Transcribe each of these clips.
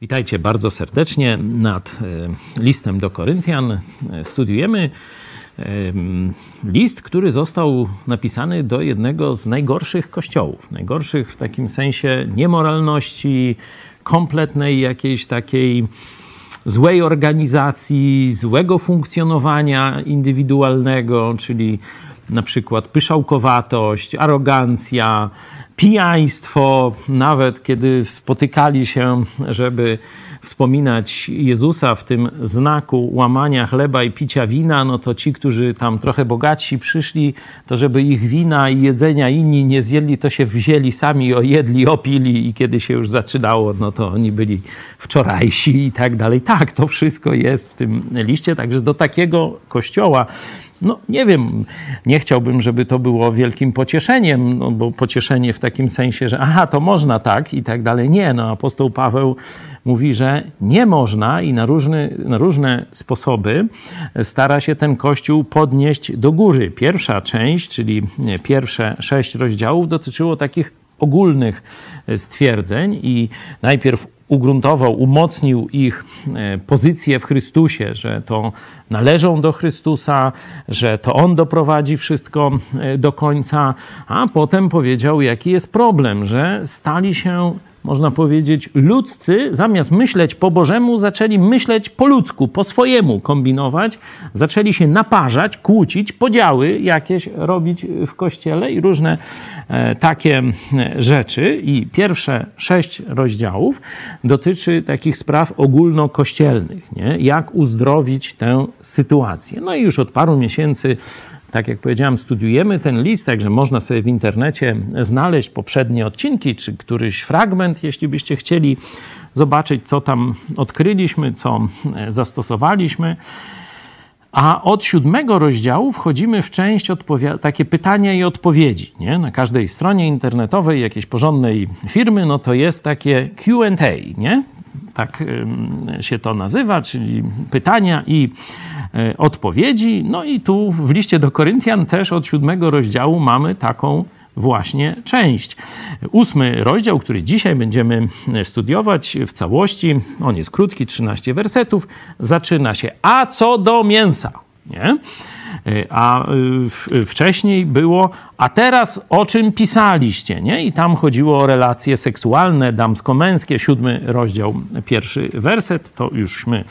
Witajcie bardzo serdecznie nad e, listem do Koryntian. E, studiujemy e, list, który został napisany do jednego z najgorszych kościołów. Najgorszych w takim sensie niemoralności, kompletnej jakiejś takiej złej organizacji, złego funkcjonowania indywidualnego, czyli na przykład pyszałkowatość, arogancja, pijaństwo, nawet kiedy spotykali się, żeby wspominać Jezusa w tym znaku łamania chleba i picia wina, no to ci, którzy tam trochę bogatsi przyszli, to żeby ich wina i jedzenia inni nie zjedli, to się wzięli sami, ojedli, opili i kiedy się już zaczynało, no to oni byli wczorajsi i tak dalej. Tak, to wszystko jest w tym liście, także do takiego kościoła no nie wiem, nie chciałbym, żeby to było wielkim pocieszeniem, no bo pocieszenie w takim sensie, że aha, to można tak i tak dalej. Nie, no apostoł Paweł mówi, że nie można i na, różny, na różne sposoby stara się ten kościół podnieść do góry. Pierwsza część, czyli pierwsze sześć rozdziałów dotyczyło takich ogólnych stwierdzeń i najpierw ugruntował, umocnił ich e, pozycję w Chrystusie, że to należą do Chrystusa, że to On doprowadzi wszystko e, do końca, a potem powiedział, jaki jest problem, że stali się można powiedzieć, ludzcy, zamiast myśleć po Bożemu, zaczęli myśleć po ludzku, po swojemu kombinować, zaczęli się naparzać, kłócić, podziały jakieś robić w kościele i różne e, takie rzeczy. I pierwsze sześć rozdziałów dotyczy takich spraw ogólnokościelnych, nie? jak uzdrowić tę sytuację. No i już od paru miesięcy tak jak powiedziałem, studiujemy ten list, także można sobie w internecie znaleźć poprzednie odcinki, czy któryś fragment, jeśli byście chcieli zobaczyć, co tam odkryliśmy, co e, zastosowaliśmy. A od siódmego rozdziału wchodzimy w część takie pytania i odpowiedzi. Nie? Na każdej stronie internetowej jakiejś porządnej firmy, no to jest takie QA, nie? Tak się to nazywa, czyli pytania i e, odpowiedzi. No i tu w liście do Koryntian też od siódmego rozdziału mamy taką właśnie część. Ósmy rozdział, który dzisiaj będziemy studiować w całości, on jest krótki, 13 wersetów, zaczyna się a co do mięsa. Nie? A y, wcześniej było, a teraz o czym pisaliście, nie? I tam chodziło o relacje seksualne, damsko-męskie, siódmy rozdział, pierwszy werset, to jużśmy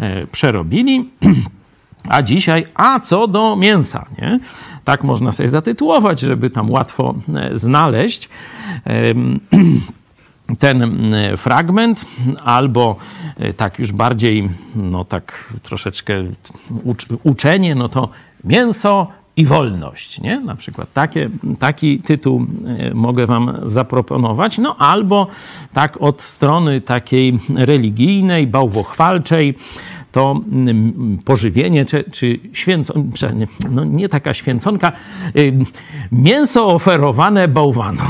e, przerobili. A dzisiaj, a co do mięsa, nie? Tak można sobie zatytułować, żeby tam łatwo e, znaleźć ten fragment, albo e, tak już bardziej, no tak troszeczkę uczenie, no to mięso i wolność, nie? Na przykład takie, taki tytuł e, mogę wam zaproponować, no albo tak od strony takiej religijnej, bałwochwalczej, to mm, pożywienie, czy, czy święconka, no nie taka święconka, y, mięso oferowane bałwanom,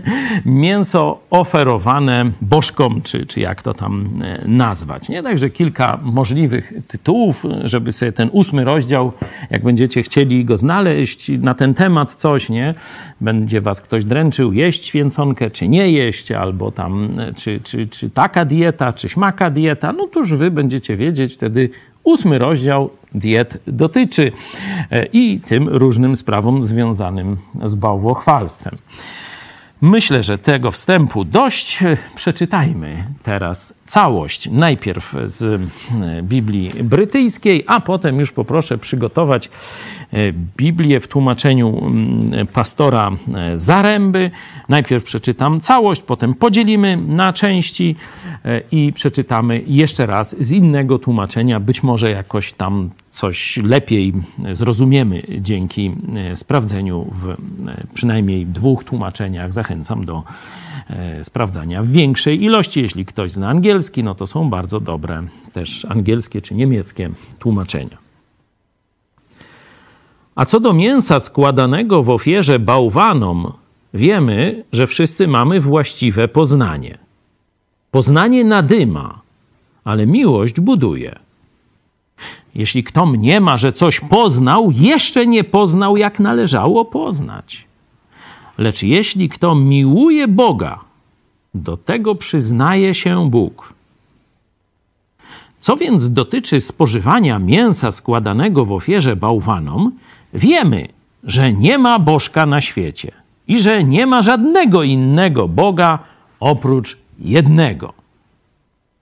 mięso oferowane bożkom, czy, czy jak to tam e, nazwać. Nie? Także kilka możliwych tytułów, żeby sobie ten ósmy rozdział, jak będziecie chcieli go znaleźć na ten temat coś, nie? Będzie was ktoś dręczył jeść święconkę, czy nie jeść, albo tam, e, czy, czy, czy taka dieta, czy śmaka dieta, no to już wy będziecie wiedzieć, wtedy ósmy rozdział diet dotyczy e, i tym różnym sprawom związanym z bałwochwalstwem. Myślę, że tego wstępu dość. Przeczytajmy teraz całość. Najpierw z e, Biblii brytyjskiej, a potem już poproszę przygotować E, Biblię w tłumaczeniu mm, pastora e, Zaręby. Najpierw przeczytam całość, potem podzielimy na części i przeczytamy jeszcze raz z innego tłumaczenia. Być może jakoś tam coś lepiej zrozumiemy dzięki sprawdzeniu w przynajmniej dwóch tłumaczeniach. Zachęcam do sprawdzania w większej ilości. Jeśli ktoś zna angielski, no to są bardzo dobre też angielskie czy niemieckie tłumaczenia. A co do mięsa składanego w ofierze bałwanom, wiemy, że wszyscy mamy właściwe poznanie. Poznanie nadyma, ale miłość buduje. Jeśli kto mniema, że coś poznał, jeszcze nie poznał, jak należało poznać. Lecz jeśli kto miłuje Boga, do tego przyznaje się Bóg. Co więc dotyczy spożywania mięsa składanego w ofierze bałwanom, wiemy, że nie ma bożka na świecie i że nie ma żadnego innego Boga oprócz jednego.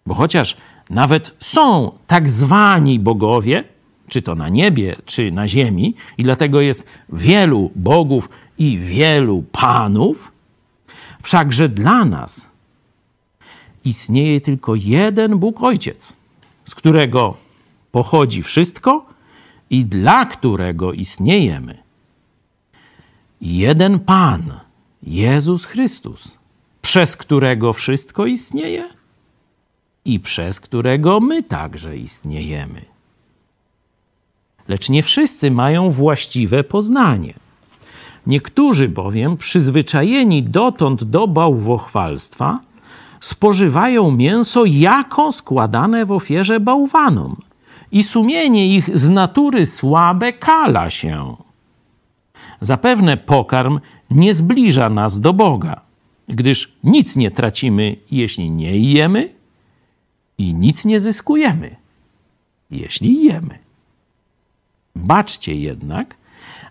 Bo chociaż nawet są tak zwani bogowie, czy to na niebie, czy na ziemi, i dlatego jest wielu bogów i wielu panów, wszakże dla nas istnieje tylko jeden Bóg Ojciec, z którego pochodzi wszystko i dla którego istniejemy. Jeden Pan, Jezus Chrystus, przez którego wszystko istnieje i przez którego my także istniejemy. Lecz nie wszyscy mają właściwe poznanie. Niektórzy bowiem, przyzwyczajeni dotąd do bałwochwalstwa, spożywają mięso jako składane w ofierze bałwanom i sumienie ich z natury słabe kala się. Zapewne pokarm nie zbliża nas do Boga, gdyż nic nie tracimy, jeśli nie jemy, i nic nie zyskujemy, jeśli jemy. Baczcie jednak,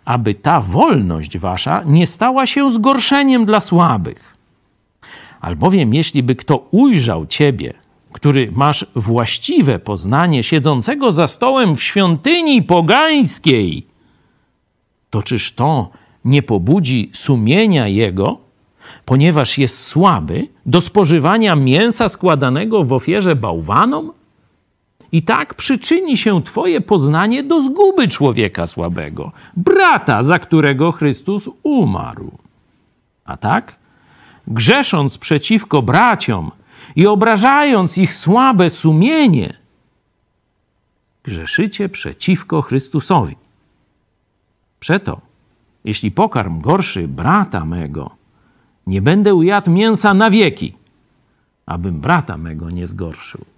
aby ta wolność wasza nie stała się zgorszeniem dla słabych. Albowiem, jeśli by kto ujrzał ciebie, który masz właściwe poznanie siedzącego za stołem w świątyni pogańskiej, to czyż to nie pobudzi sumienia jego, ponieważ jest słaby, do spożywania mięsa składanego w ofierze bałwanom? I tak przyczyni się Twoje poznanie do zguby człowieka słabego, brata, za którego Chrystus umarł. A tak, grzesząc przeciwko braciom i obrażając ich słabe sumienie, grzeszycie przeciwko Chrystusowi. Przeto, jeśli pokarm gorszy brata mego, nie będę ujadł mięsa na wieki, abym brata mego nie zgorszył.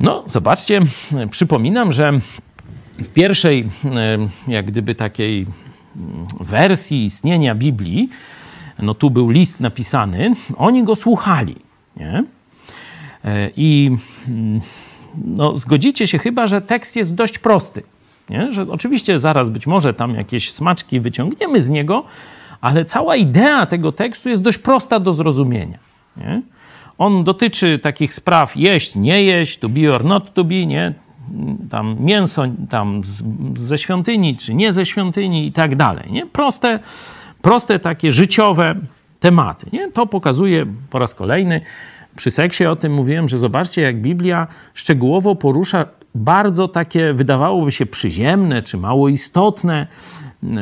No, zobaczcie, przypominam, że w pierwszej, e, jak gdyby takiej mm, wersji istnienia Biblii, no tu był list napisany, oni go słuchali. Nie? E, I mm, no, zgodzicie się chyba, że tekst jest dość prosty. Nie? Że oczywiście zaraz być może tam jakieś smaczki wyciągniemy z niego, ale cała idea tego tekstu jest dość prosta do zrozumienia. Nie? On dotyczy takich spraw jeść, nie jeść, to be or not to be, nie? Tam mięso tam z, ze świątyni, czy nie ze świątyni i tak dalej. Nie? Proste, proste takie życiowe tematy. Nie? To pokazuje po raz kolejny, przy seksie o tym mówiłem, że zobaczcie, jak Biblia szczegółowo porusza bardzo takie, wydawałoby się, przyziemne czy mało istotne,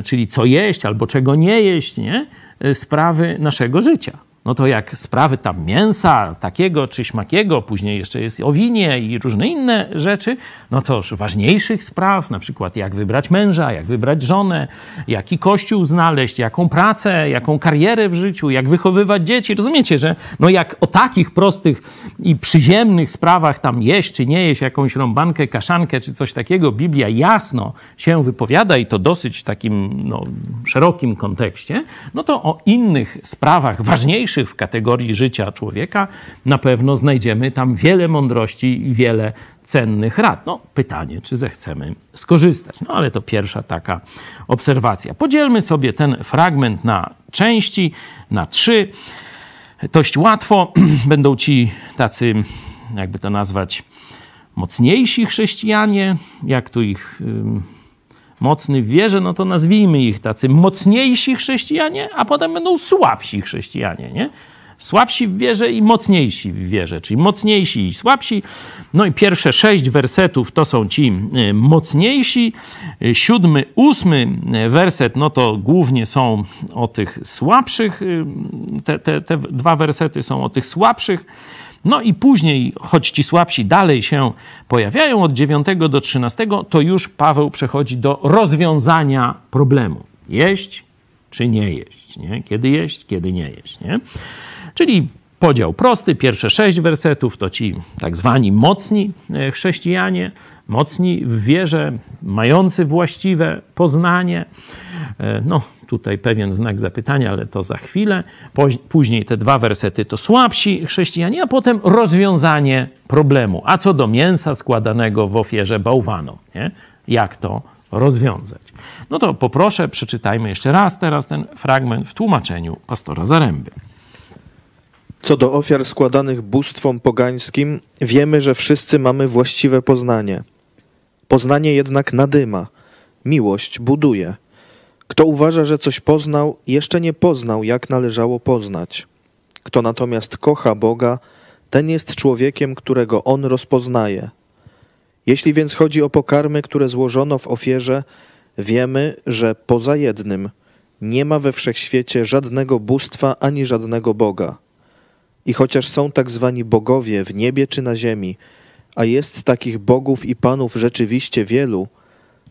czyli co jeść albo czego nie jeść, nie? sprawy naszego życia no to jak sprawy tam mięsa takiego czy śmakiego, później jeszcze jest o winie i różne inne rzeczy, no to już ważniejszych spraw, na przykład jak wybrać męża, jak wybrać żonę, jaki kościół znaleźć, jaką pracę, jaką karierę w życiu, jak wychowywać dzieci. Rozumiecie, że no jak o takich prostych i przyziemnych sprawach tam jeść czy nie jeść jakąś rąbankę, kaszankę czy coś takiego, Biblia jasno się wypowiada i to dosyć takim no, szerokim kontekście, no to o innych sprawach ważniejszych w kategorii życia człowieka, na pewno znajdziemy tam wiele mądrości i wiele cennych rad. No, pytanie, czy zechcemy skorzystać. No, ale to pierwsza taka obserwacja. Podzielmy sobie ten fragment na części, na trzy. Dość łatwo będą ci tacy, jakby to nazwać, mocniejsi chrześcijanie, jak tu ich mocny w wierze, no to nazwijmy ich tacy mocniejsi chrześcijanie, a potem będą słabsi chrześcijanie, nie? Słabsi w wierze i mocniejsi w wierze, czyli mocniejsi i słabsi. No i pierwsze sześć wersetów to są ci y, mocniejsi. Y, siódmy, ósmy y, werset, no to głównie są o tych słabszych. Te, te, te dwa wersety są o tych słabszych. No i później, choć ci słabsi dalej się pojawiają od 9 do 13, to już Paweł przechodzi do rozwiązania problemu. Jeść czy nie jeść? Nie? Kiedy jeść, kiedy nie jeść. Nie? Czyli podział prosty. Pierwsze sześć wersetów to ci tak zwani mocni e, chrześcijanie, mocni w wierze, mający właściwe poznanie. E, no, tutaj pewien znak zapytania, ale to za chwilę. Później te dwa wersety to słabsi chrześcijanie, a potem rozwiązanie problemu. A co do mięsa składanego w ofierze bałwanom, nie? jak to rozwiązać? No to poproszę, przeczytajmy jeszcze raz teraz ten fragment w tłumaczeniu pastora Zaręby. Co do ofiar składanych bóstwom pogańskim, wiemy, że wszyscy mamy właściwe poznanie. Poznanie jednak nadyma, miłość buduje. Kto uważa, że coś poznał, jeszcze nie poznał, jak należało poznać. Kto natomiast kocha Boga, ten jest człowiekiem, którego on rozpoznaje. Jeśli więc chodzi o pokarmy, które złożono w ofierze, wiemy, że poza jednym nie ma we wszechświecie żadnego bóstwa ani żadnego Boga. I chociaż są tak zwani bogowie w niebie czy na ziemi, a jest takich bogów i panów rzeczywiście wielu,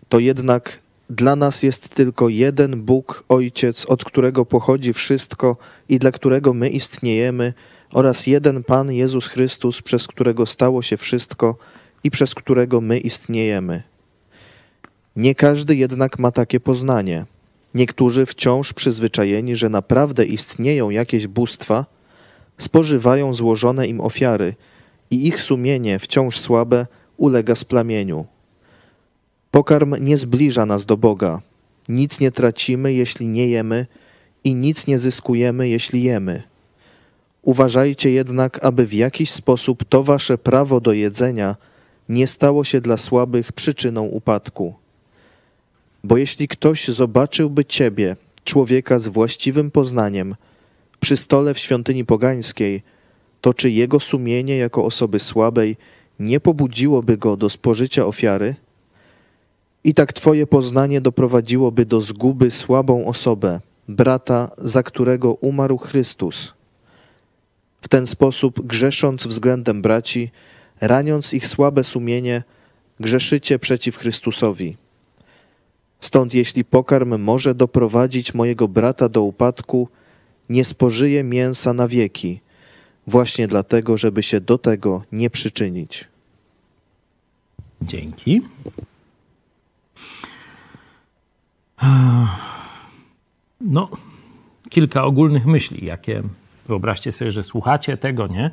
to jednak dla nas jest tylko jeden Bóg, Ojciec, od którego pochodzi wszystko i dla którego my istniejemy, oraz jeden Pan Jezus Chrystus, przez którego stało się wszystko i przez którego my istniejemy. Nie każdy jednak ma takie poznanie. Niektórzy wciąż przyzwyczajeni, że naprawdę istnieją jakieś bóstwa, spożywają złożone im ofiary i ich sumienie, wciąż słabe, ulega splamieniu. Pokarm nie zbliża nas do Boga. Nic nie tracimy, jeśli nie jemy, i nic nie zyskujemy, jeśli jemy. Uważajcie jednak, aby w jakiś sposób to wasze prawo do jedzenia nie stało się dla słabych przyczyną upadku. Bo jeśli ktoś zobaczyłby ciebie, człowieka z właściwym poznaniem, przy stole w świątyni pogańskiej, to czy jego sumienie jako osoby słabej nie pobudziłoby go do spożycia ofiary? I tak Twoje poznanie doprowadziłoby do zguby słabą osobę, brata, za którego umarł Chrystus. W ten sposób, grzesząc względem braci, raniąc ich słabe sumienie, grzeszycie przeciw Chrystusowi. Stąd jeśli pokarm może doprowadzić mojego brata do upadku, nie spożyję mięsa na wieki, właśnie dlatego, żeby się do tego nie przyczynić. Dzięki. No, kilka ogólnych myśli, jakie wyobraźcie sobie, że słuchacie tego, nie?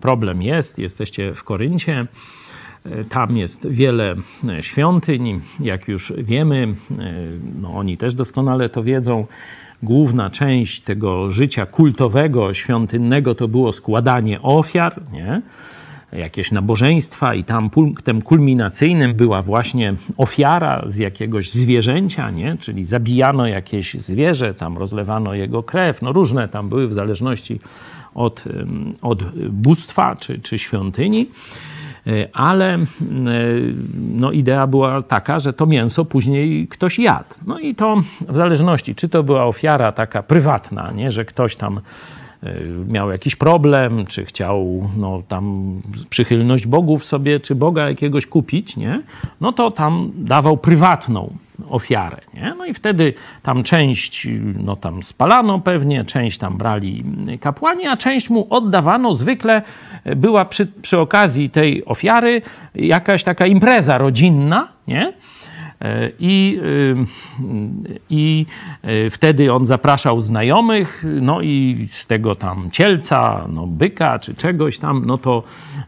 Problem jest, jesteście w Koryncie. Tam jest wiele świątyń, jak już wiemy, no oni też doskonale to wiedzą. Główna część tego życia kultowego, świątynnego to było składanie ofiar, nie? Jakieś nabożeństwa, i tam punktem kulminacyjnym była właśnie ofiara z jakiegoś zwierzęcia, nie? czyli zabijano jakieś zwierzę, tam rozlewano jego krew. No różne tam były w zależności od, od bóstwa czy, czy świątyni. E, ale e, no, idea była taka, że to mięso później ktoś jadł. No i to w zależności, czy to była ofiara taka prywatna, nie? że ktoś tam miał jakiś problem, czy chciał no, tam przychylność bogów sobie, czy Boga jakiegoś kupić, nie? no to tam dawał prywatną ofiarę. Nie? No i wtedy tam część no, tam spalano pewnie, część tam brali kapłani, a część mu oddawano. Zwykle była przy, przy okazji tej ofiary jakaś taka impreza rodzinna, nie? E, I, y, I e, wtedy on zapraszał znajomych, no i z tego tam cielca, no byka czy czegoś tam, no to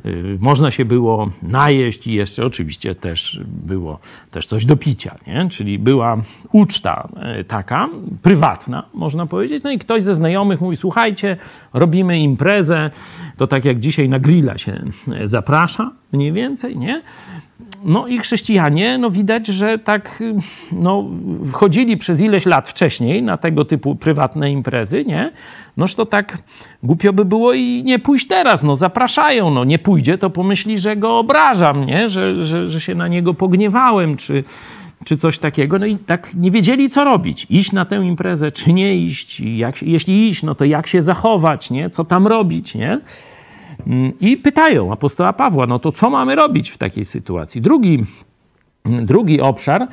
y, można się było najeść i jeszcze oczywiście też było też coś do picia, nie? Czyli była uczta e, taka, prywatna, można powiedzieć. No i ktoś ze znajomych mówi, słuchajcie, robimy imprezę, to tak jak dzisiaj na grilla się zaprasza, mniej więcej, nie? No i chrześcijanie, no widać, że tak no, wchodzili przez ileś lat wcześniej na tego typu prywatne imprezy, nie? Noż to tak głupio by było i nie pójść teraz, no zapraszają, no nie pójdzie, to pomyśli, że go obrażam, nie? Że, że, że się na niego pogniewałem, czy, czy coś takiego. No i tak nie wiedzieli, co robić. Iść na tę imprezę, czy nie iść. Jak, jeśli iść, no to jak się zachować, nie? Co tam robić, nie? Mm, I pytają apostoła Pawła, no to co mamy robić w takiej sytuacji? Drugi, drugi obszar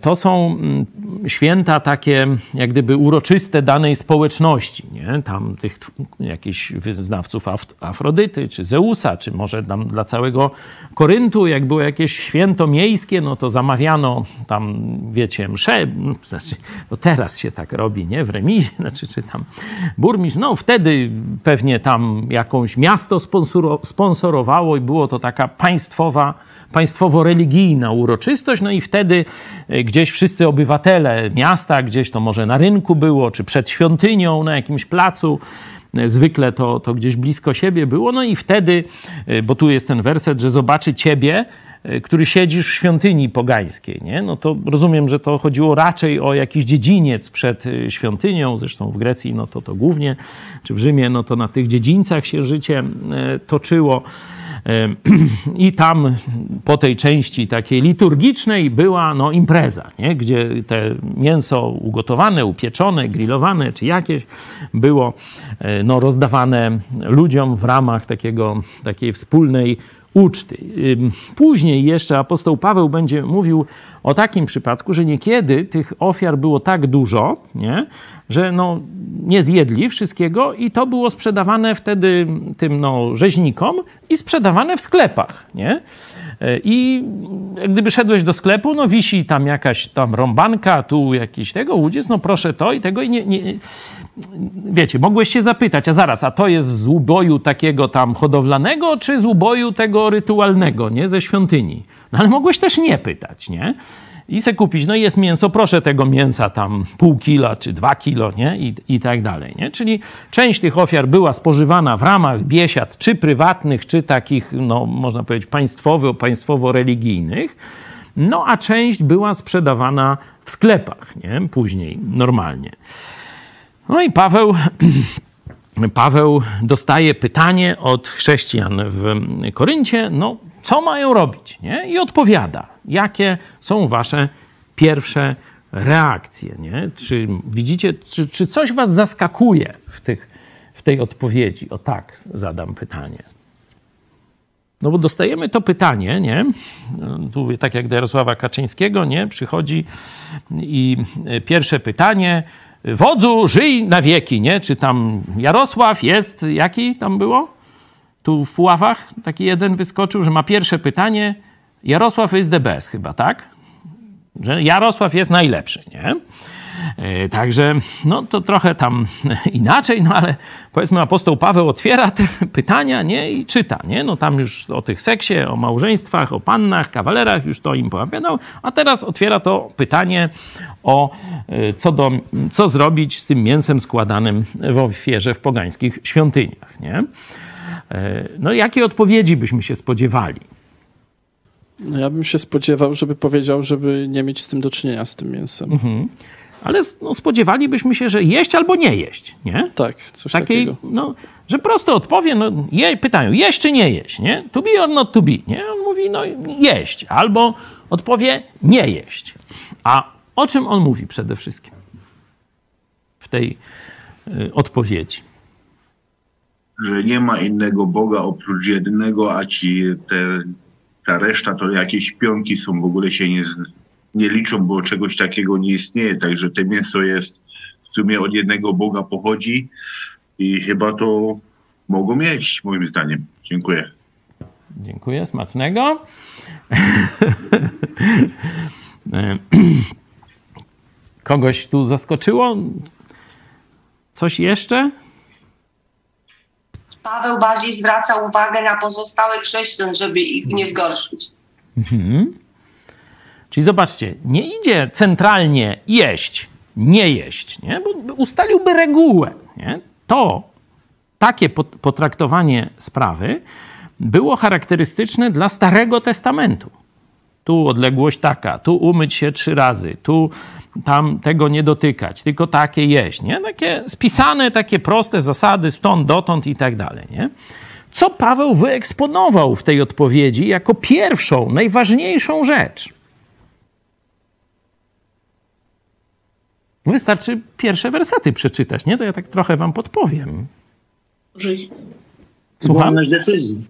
to są mm, święta takie, jak gdyby uroczyste danej społeczności, nie? Tam tych jakichś wyznawców Afrodyty, czy Zeusa, czy może tam dla całego Koryntu, jak było jakieś święto miejskie, no to zamawiano tam, wiecie, msze, no, znaczy, to teraz się tak robi, nie? W remizie, znaczy, czy tam burmistrz, no wtedy pewnie tam jakąś miasto sponsorowało i było to taka państwowa państwowo-religijna uroczystość, no i wtedy e, gdzieś wszyscy obywatele miasta, gdzieś to może na rynku było, czy przed świątynią, na jakimś placu, e, zwykle to, to gdzieś blisko siebie było, no i wtedy, e, bo tu jest ten werset, że zobaczy ciebie, który siedzisz w świątyni pogańskiej, nie? no to rozumiem, że to chodziło raczej o jakiś dziedziniec przed świątynią, zresztą w Grecji no to to głównie, czy w Rzymie no to na tych dziedzińcach się życie toczyło. I tam po tej części takiej liturgicznej była no, impreza, nie? gdzie te mięso ugotowane, upieczone, grillowane czy jakieś było e, no, rozdawane ludziom w ramach takiego, takiej wspólnej uczty. Później jeszcze apostoł Paweł będzie mówił o takim przypadku, że niekiedy tych ofiar było tak dużo, nie? że no, nie zjedli wszystkiego i to było sprzedawane wtedy tym no, rzeźnikom i sprzedawane w sklepach. Nie? I gdyby szedłeś do sklepu, no wisi tam jakaś tam rąbanka, tu jakiś tego łudziec, no proszę to i tego i nie, nie, wiecie, mogłeś się zapytać, a zaraz, a to jest z uboju takiego tam hodowlanego, czy z uboju tego rytualnego, nie, ze świątyni? No ale mogłeś też nie pytać, nie? I se kupić, no jest mięso, proszę tego mięsa tam pół kila czy dwa kilo, nie? I, i tak dalej, nie? Czyli część tych ofiar była spożywana w ramach biesiad, czy prywatnych, czy takich, no można powiedzieć państwowych, państwowo-religijnych, no a część była sprzedawana w sklepach, nie? Później, normalnie. No i Paweł... Paweł dostaje pytanie od chrześcijan w Koryncie, no co mają robić, nie? I odpowiada jakie są wasze pierwsze reakcje, nie? Czy widzicie, czy, czy coś was zaskakuje w, tych, w tej odpowiedzi? O tak, zadam pytanie. No bo dostajemy to pytanie, nie? Tu, tak jak do Jarosława Kaczyńskiego, nie? Przychodzi i pierwsze pytanie, wodzu, żyj na wieki, nie? Czy tam Jarosław jest, jaki tam było? Tu w Puławach taki jeden wyskoczył, że ma pierwsze pytanie, Jarosław jest best chyba, tak? Że Jarosław jest najlepszy, nie? E, także no to trochę tam inaczej, no ale powiedzmy apostoł Paweł otwiera te pytania, nie? I czyta, nie? No tam już o tych seksie, o małżeństwach, o pannach, kawalerach już to im poopowiadał, a teraz otwiera to pytanie o e, co, do, co zrobić z tym mięsem składanym w ofierze w pogańskich świątyniach, nie? E, no jakie odpowiedzi byśmy się spodziewali? No ja bym się spodziewał, żeby powiedział, żeby nie mieć z tym do czynienia, z tym mięsem. Mhm. Ale no, spodziewalibyśmy się, że jeść albo nie jeść, nie? Tak, coś Takiej, takiego. No, że prosto odpowie, no, je, pytają, jeść czy nie jeść, nie? To be or not to be, nie? On mówi, no jeść, albo odpowie nie jeść. A o czym on mówi przede wszystkim w tej y, odpowiedzi? Że nie ma innego Boga oprócz jednego, a ci te ta reszta to jakieś pionki są, w ogóle się nie, nie liczą, bo czegoś takiego nie istnieje. Także to mięso jest w sumie od jednego Boga pochodzi i chyba to mogą mieć, moim zdaniem. Dziękuję. Dziękuję, smacznego. Kogoś tu zaskoczyło? Coś jeszcze? Paweł bardziej zwraca uwagę na pozostałych chrześcijan, żeby ich nie zgorszyć. Mhm. Czyli zobaczcie, nie idzie centralnie jeść, nie jeść, nie? bo ustaliłby regułę. Nie? To, takie potraktowanie sprawy było charakterystyczne dla Starego Testamentu. Tu odległość taka, tu umyć się trzy razy, tu tam tego nie dotykać, tylko takie jeść, nie? Takie spisane, takie proste zasady, stąd, dotąd i tak dalej, nie? Co Paweł wyeksponował w tej odpowiedzi jako pierwszą, najważniejszą rzecz? Wystarczy pierwsze wersety przeczytać, nie? To ja tak trochę wam podpowiem. Że... Słucham? decyzji.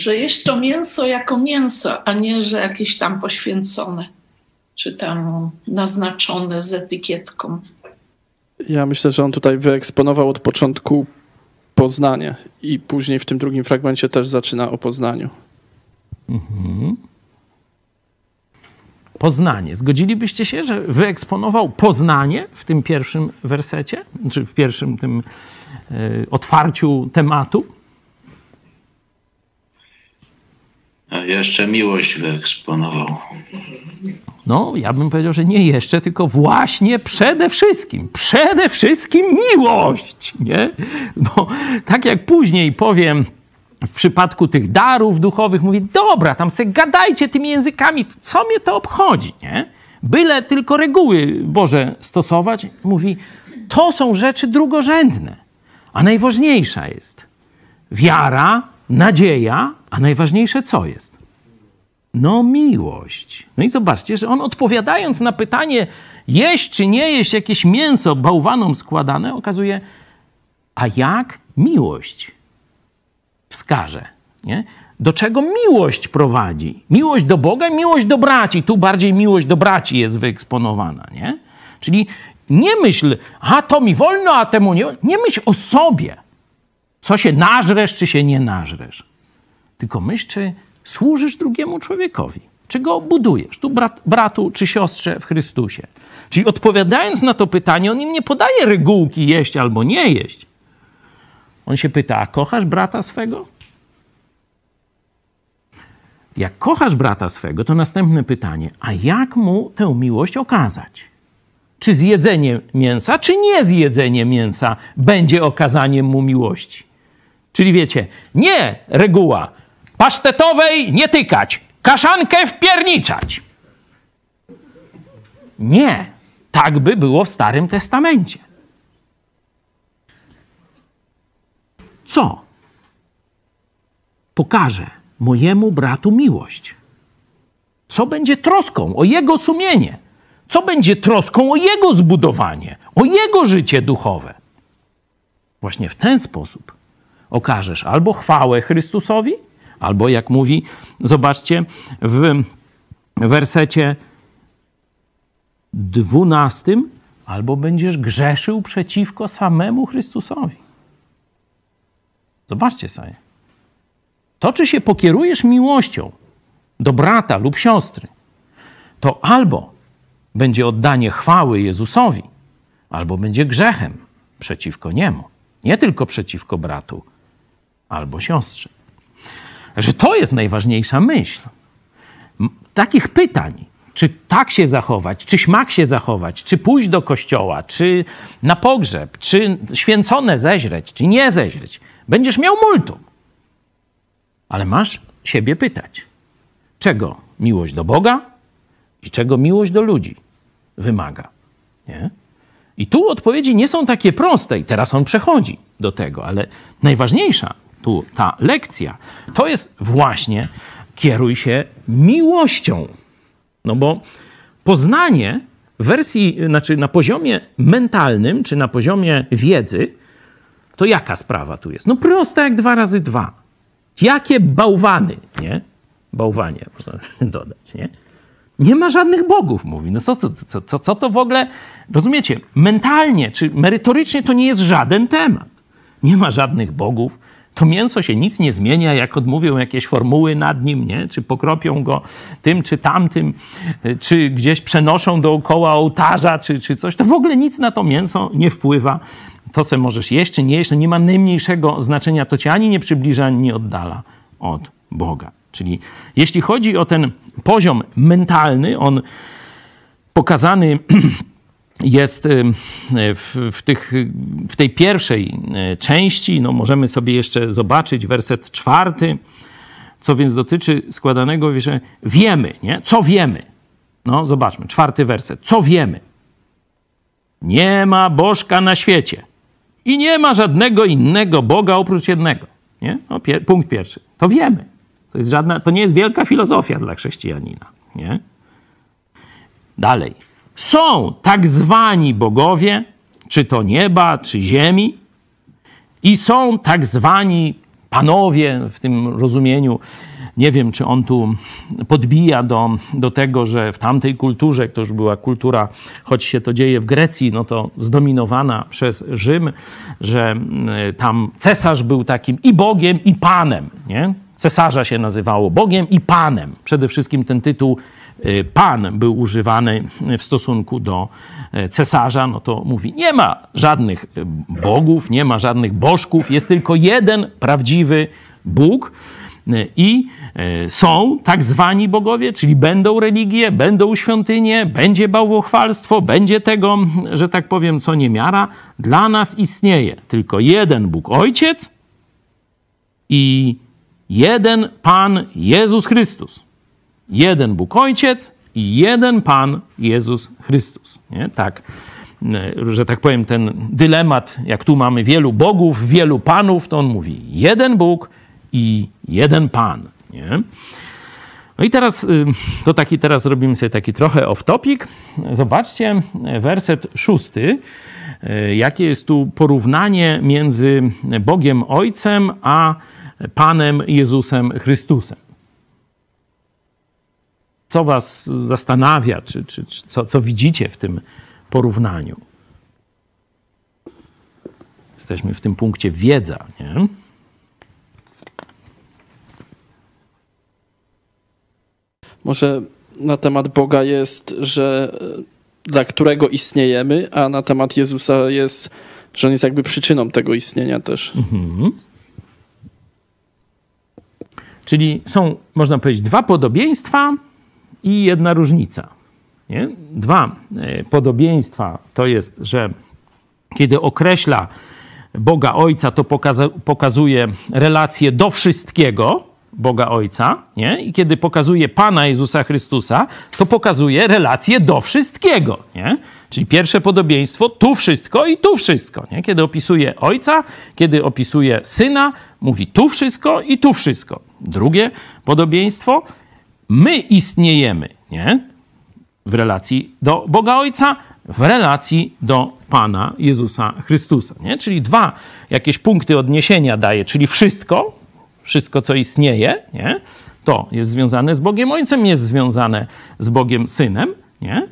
Że jest to mięso jako mięso, a nie, że jakieś tam poświęcone. czy tam naznaczone z etykietką. Ja myślę, że on tutaj wyeksponował od początku poznanie i później w tym drugim fragmencie też zaczyna o poznaniu. Mhm. Poznanie. Zgodzilibyście się, że wyeksponował poznanie w tym pierwszym wersecie, czy w pierwszym tym y, otwarciu tematu? A jeszcze miłość wyeksponował. No, ja bym powiedział, że nie jeszcze, tylko właśnie przede wszystkim. Przede wszystkim miłość, nie? Bo tak jak później powiem w przypadku tych darów duchowych, mówi, dobra, tam se gadajcie tymi językami, co mnie to obchodzi, nie? Byle tylko reguły Boże stosować. Mówi, to są rzeczy drugorzędne, a najważniejsza jest wiara, nadzieja, a najważniejsze co jest? No miłość. No i zobaczcie, że on odpowiadając na pytanie, jeść czy nie jeść jakieś mięso bałwanom składane, okazuje, a jak miłość wskaże. Nie? Do czego miłość prowadzi? Miłość do Boga, miłość do braci. Tu bardziej miłość do braci jest wyeksponowana. Nie? Czyli nie myśl, a to mi wolno, a temu nie. Nie myśl o sobie. Co się nażresz, czy się nie nażresz. Tylko myśl, czy służysz drugiemu człowiekowi. Czy go budujesz? Tu brat, bratu czy siostrze w Chrystusie. Czyli odpowiadając na to pytanie, on im nie podaje regułki jeść albo nie jeść. On się pyta, a kochasz brata swego? Jak kochasz brata swego, to następne pytanie, a jak mu tę miłość okazać? Czy zjedzenie mięsa, czy nie zjedzenie mięsa będzie okazaniem mu miłości? Czyli wiecie, nie reguła, pasztetowej nie tykać, kaszankę wpierniczać. Nie, tak by było w Starym Testamencie. Co pokaże mojemu bratu miłość? Co będzie troską o jego sumienie? Co będzie troską o jego zbudowanie, o jego życie duchowe? Właśnie w ten sposób okażesz albo chwałę Chrystusowi, albo jak mówi, zobaczcie, w wersecie dwunastym, albo będziesz grzeszył przeciwko samemu Chrystusowi. Zobaczcie sobie. To, czy się pokierujesz miłością do brata lub siostry, to albo będzie oddanie chwały Jezusowi, albo będzie grzechem przeciwko niemu. Nie tylko przeciwko bratu albo siostrze. Że to jest najważniejsza myśl. Takich pytań, czy tak się zachować, czy śmak się zachować, czy pójść do kościoła, czy na pogrzeb, czy święcone zeźreć, czy nie zeźreć, będziesz miał multum. Ale masz siebie pytać, czego miłość do Boga i czego miłość do ludzi wymaga. Nie? I tu odpowiedzi nie są takie proste, i teraz on przechodzi do tego, ale najważniejsza tu ta lekcja to jest właśnie kieruj się miłością. No bo poznanie w wersji, znaczy na poziomie mentalnym, czy na poziomie wiedzy, to jaka sprawa tu jest? No prosta jak dwa razy dwa. Jakie bałwany, nie? Bałwanie można dodać, nie? Nie ma żadnych bogów, mówi. No co, co, co, co to w ogóle, rozumiecie, mentalnie czy merytorycznie to nie jest żaden temat. Nie ma żadnych bogów, to mięso się nic nie zmienia, jak odmówią jakieś formuły nad nim, nie? czy pokropią go tym czy tamtym, czy gdzieś przenoszą dookoła ołtarza, czy, czy coś, to w ogóle nic na to mięso nie wpływa. To se możesz jeść, czy nie jeść, no nie ma najmniejszego znaczenia, to cię ani nie przybliża, ani nie oddala od Boga. Czyli jeśli chodzi o ten poziom mentalny, on pokazany jest w, w, tych, w tej pierwszej e, części, no możemy sobie jeszcze zobaczyć werset czwarty, co więc dotyczy składanego, wiemy, nie? Co wiemy? No zobaczmy, czwarty werset. Co wiemy? Nie ma Bożka na świecie i nie ma żadnego innego Boga oprócz jednego. Nie? No, pier punkt pierwszy. To wiemy. To, jest żadna, to nie jest wielka filozofia dla chrześcijanina. Nie? Dalej. Są tak zwani bogowie, czy to nieba, czy ziemi, i są tak zwani panowie w tym rozumieniu. Nie wiem, czy on tu podbija do, do tego, że w tamtej kulturze, to już była kultura, choć się to dzieje w Grecji, no to zdominowana przez Rzym, że tam cesarz był takim i Bogiem, i Panem. Nie? Cesarza się nazywało Bogiem i Panem. Przede wszystkim ten tytuł Pan był używany w stosunku do y, cesarza, no to mówi, nie ma żadnych bogów, nie ma żadnych bożków, jest tylko jeden prawdziwy Bóg. I są tak zwani bogowie, czyli będą religie, będą świątynie, będzie bałwochwalstwo, będzie tego, że tak powiem, co niemiara. Dla nas istnieje tylko jeden Bóg Ojciec i jeden Pan Jezus Chrystus. Jeden Bóg Ojciec i jeden Pan Jezus Chrystus. Nie? Tak, że tak powiem, ten dylemat, jak tu mamy wielu bogów, wielu panów, to on mówi jeden Bóg i jeden Pan. Nie? No i teraz, y, to taki, teraz robimy sobie taki trochę off-topic. Zobaczcie, werset szósty. Y, jakie jest tu porównanie między Bogiem Ojcem a Panem Jezusem Chrystusem? Co Was zastanawia, czy, czy, czy co, co widzicie w tym porównaniu? Jesteśmy w tym punkcie wiedza, nie? Może na temat Boga jest, że e, dla którego istniejemy, a na temat Jezusa jest, że on jest jakby przyczyną tego istnienia też. Mhm. Czyli są, można powiedzieć, dwa podobieństwa i jedna różnica. Nie? Dwa e, podobieństwa to jest, że kiedy określa Boga Ojca, to pokazuje relację do wszystkiego, Boga Ojca, nie? I kiedy pokazuje Pana Jezusa Chrystusa, to pokazuje relację do wszystkiego, nie? Czyli pierwsze podobieństwo, tu wszystko i tu wszystko, nie? Kiedy opisuje Ojca, kiedy opisuje Syna, mówi tu wszystko i tu wszystko. Drugie podobieństwo, my istniejemy, nie? W relacji do Boga Ojca, w relacji do Pana Jezusa Chrystusa, nie? Czyli dwa jakieś punkty odniesienia daje, czyli wszystko, wszystko, co istnieje, nie? to jest związane z Bogiem Ojcem, jest związane z Bogiem Synem. Nie?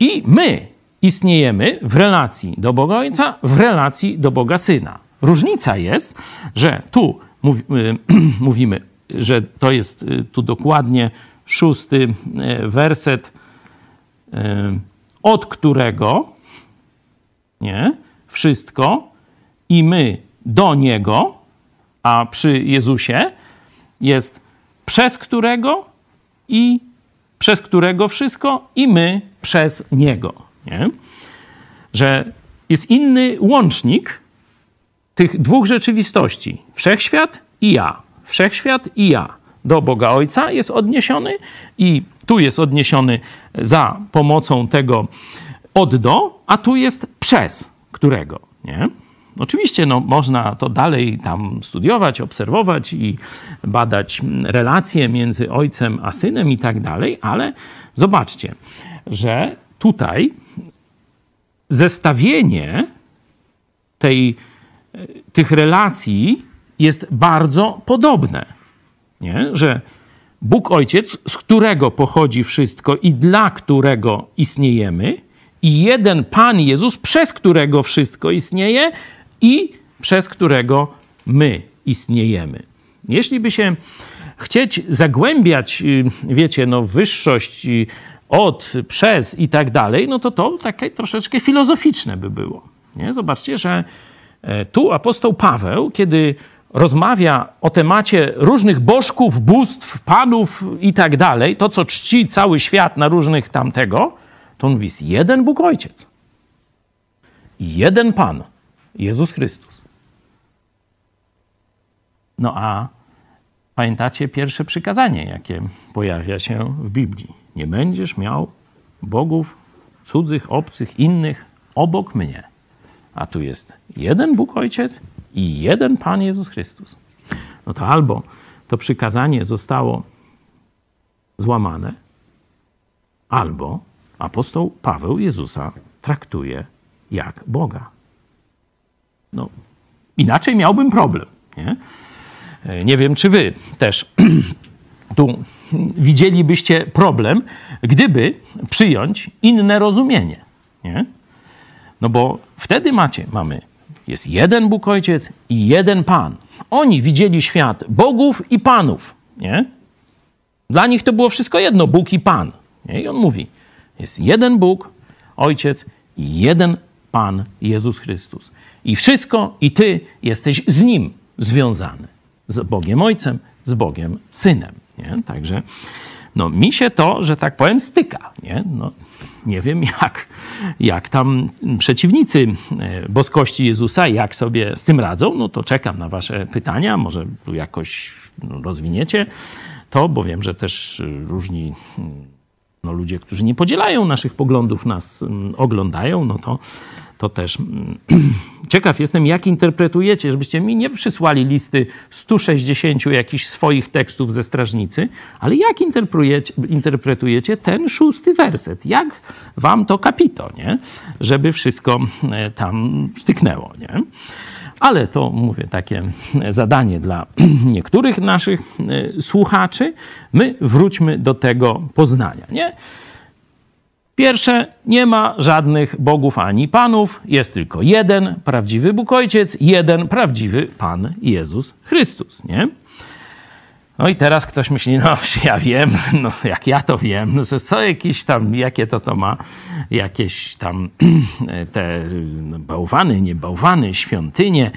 I my istniejemy w relacji do Boga Ojca, w relacji do Boga Syna. Różnica jest, że tu mów, mówimy, że to jest y, tu dokładnie szósty y, werset, y, od którego nie, wszystko i my do Niego, a przy Jezusie jest przez którego i przez którego wszystko i my przez Niego. Nie? Że jest inny łącznik tych dwóch rzeczywistości. Wszechświat i ja. Wszechświat i ja. Do Boga Ojca jest odniesiony i tu jest odniesiony za pomocą tego od do, a tu jest przez którego. Nie? Oczywiście no, można to dalej tam studiować, obserwować i badać relacje między ojcem a synem i tak dalej, ale zobaczcie, że tutaj zestawienie tej, tych relacji jest bardzo podobne. Nie? Że Bóg Ojciec, z którego pochodzi wszystko i dla którego istniejemy, i jeden Pan Jezus, przez którego wszystko istnieje, i przez którego my istniejemy. Jeśli by się chcieć zagłębiać, y, wiecie, no, wyższość y, od, przez i tak dalej, no to to takie troszeczkę filozoficzne by było. Nie? Zobaczcie, że e, tu apostoł Paweł, kiedy rozmawia o temacie różnych bożków, bóstw, panów i tak dalej, to co czci cały świat na różnych tamtego, to on mówi, jest jeden Bóg Ojciec jeden Pan, Jezus Chrystus. No a pamiętacie pierwsze przykazanie, jakie pojawia się w Biblii? Nie będziesz miał bogów cudzych, obcych, innych obok mnie. A tu jest jeden Bóg Ojciec i jeden Pan Jezus Chrystus. No to albo to przykazanie zostało złamane, albo apostoł Paweł Jezusa traktuje jak Boga. No, inaczej miałbym problem. Nie? E, nie wiem, czy wy też tu widzielibyście problem, gdyby przyjąć inne rozumienie. Nie? No bo wtedy macie, mamy, jest jeden Bóg Ojciec i jeden Pan. Oni widzieli świat bogów i panów. Nie? Dla nich to było wszystko jedno, Bóg i Pan. Nie? I on mówi, jest jeden Bóg, Ojciec i jeden Pan, Jezus Chrystus. I wszystko, i ty jesteś z Nim związany. Z Bogiem Ojcem, z Bogiem Synem. Nie? Także no, mi się to, że tak powiem, styka. Nie, no, nie wiem, jak, jak tam przeciwnicy e, boskości Jezusa, jak sobie z tym radzą. No to czekam na Wasze pytania. Może tu jakoś no, rozwiniecie to, bo wiem, że też różni no, ludzie, którzy nie podzielają naszych poglądów, nas mm, oglądają, no to to też mm, ciekaw jestem, jak interpretujecie, żebyście mi nie przysłali listy 160 jakichś swoich tekstów ze strażnicy, ale jak interpretujecie, interpretujecie ten szósty werset? Jak wam to kapito, nie? Żeby wszystko e, tam styknęło, nie? Ale to mówię, takie zadanie dla niektórych naszych e, słuchaczy. My wróćmy do tego poznania, nie? Pierwsze, nie ma żadnych bogów ani panów, jest tylko jeden prawdziwy Bóg Ojciec, jeden prawdziwy Pan Jezus Chrystus, nie? No i teraz ktoś myśli, no ja wiem, no jak ja to wiem, no, co jakieś tam, jakie to to ma, jakieś tam te bałwany, nie bałwany, świątynie,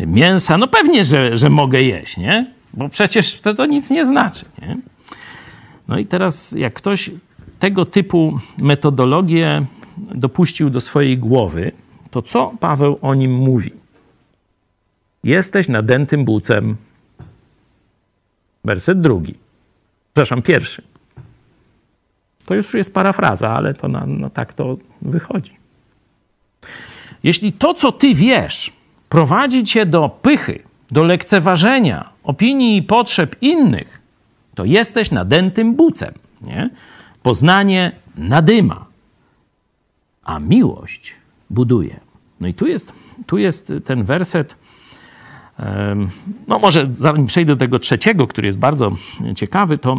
mięsa, no pewnie, że, że mogę jeść, nie? Bo przecież to, to nic nie znaczy, nie? No i teraz jak ktoś tego typu metodologię dopuścił do swojej głowy, to co Paweł o nim mówi? Jesteś nadętym bucem. Werset drugi. Przepraszam, pierwszy. To już jest parafraza, ale to na, no tak to wychodzi. Jeśli to, co ty wiesz, prowadzi cię do pychy, do lekceważenia opinii i potrzeb innych, to jesteś nadętym bucem. Nie? Poznanie nadyma, a miłość buduje. No i tu jest, tu jest ten werset. No, może zanim przejdę do tego trzeciego, który jest bardzo ciekawy, to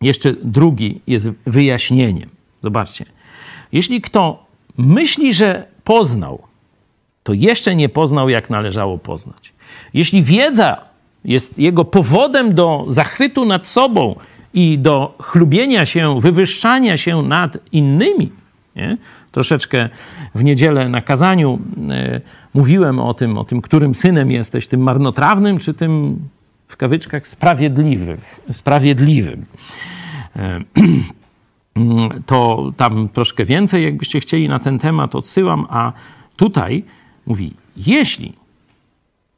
jeszcze drugi jest wyjaśnieniem. Zobaczcie. Jeśli kto myśli, że poznał, to jeszcze nie poznał, jak należało poznać. Jeśli wiedza jest jego powodem do zachwytu nad sobą i do chlubienia się, wywyższania się nad innymi. Nie? Troszeczkę w niedzielę na kazaniu e, mówiłem o tym, o tym, którym synem jesteś, tym marnotrawnym, czy tym w kawyczkach sprawiedliwym. sprawiedliwym. E, to tam troszkę więcej, jakbyście chcieli na ten temat, odsyłam, a tutaj mówi, jeśli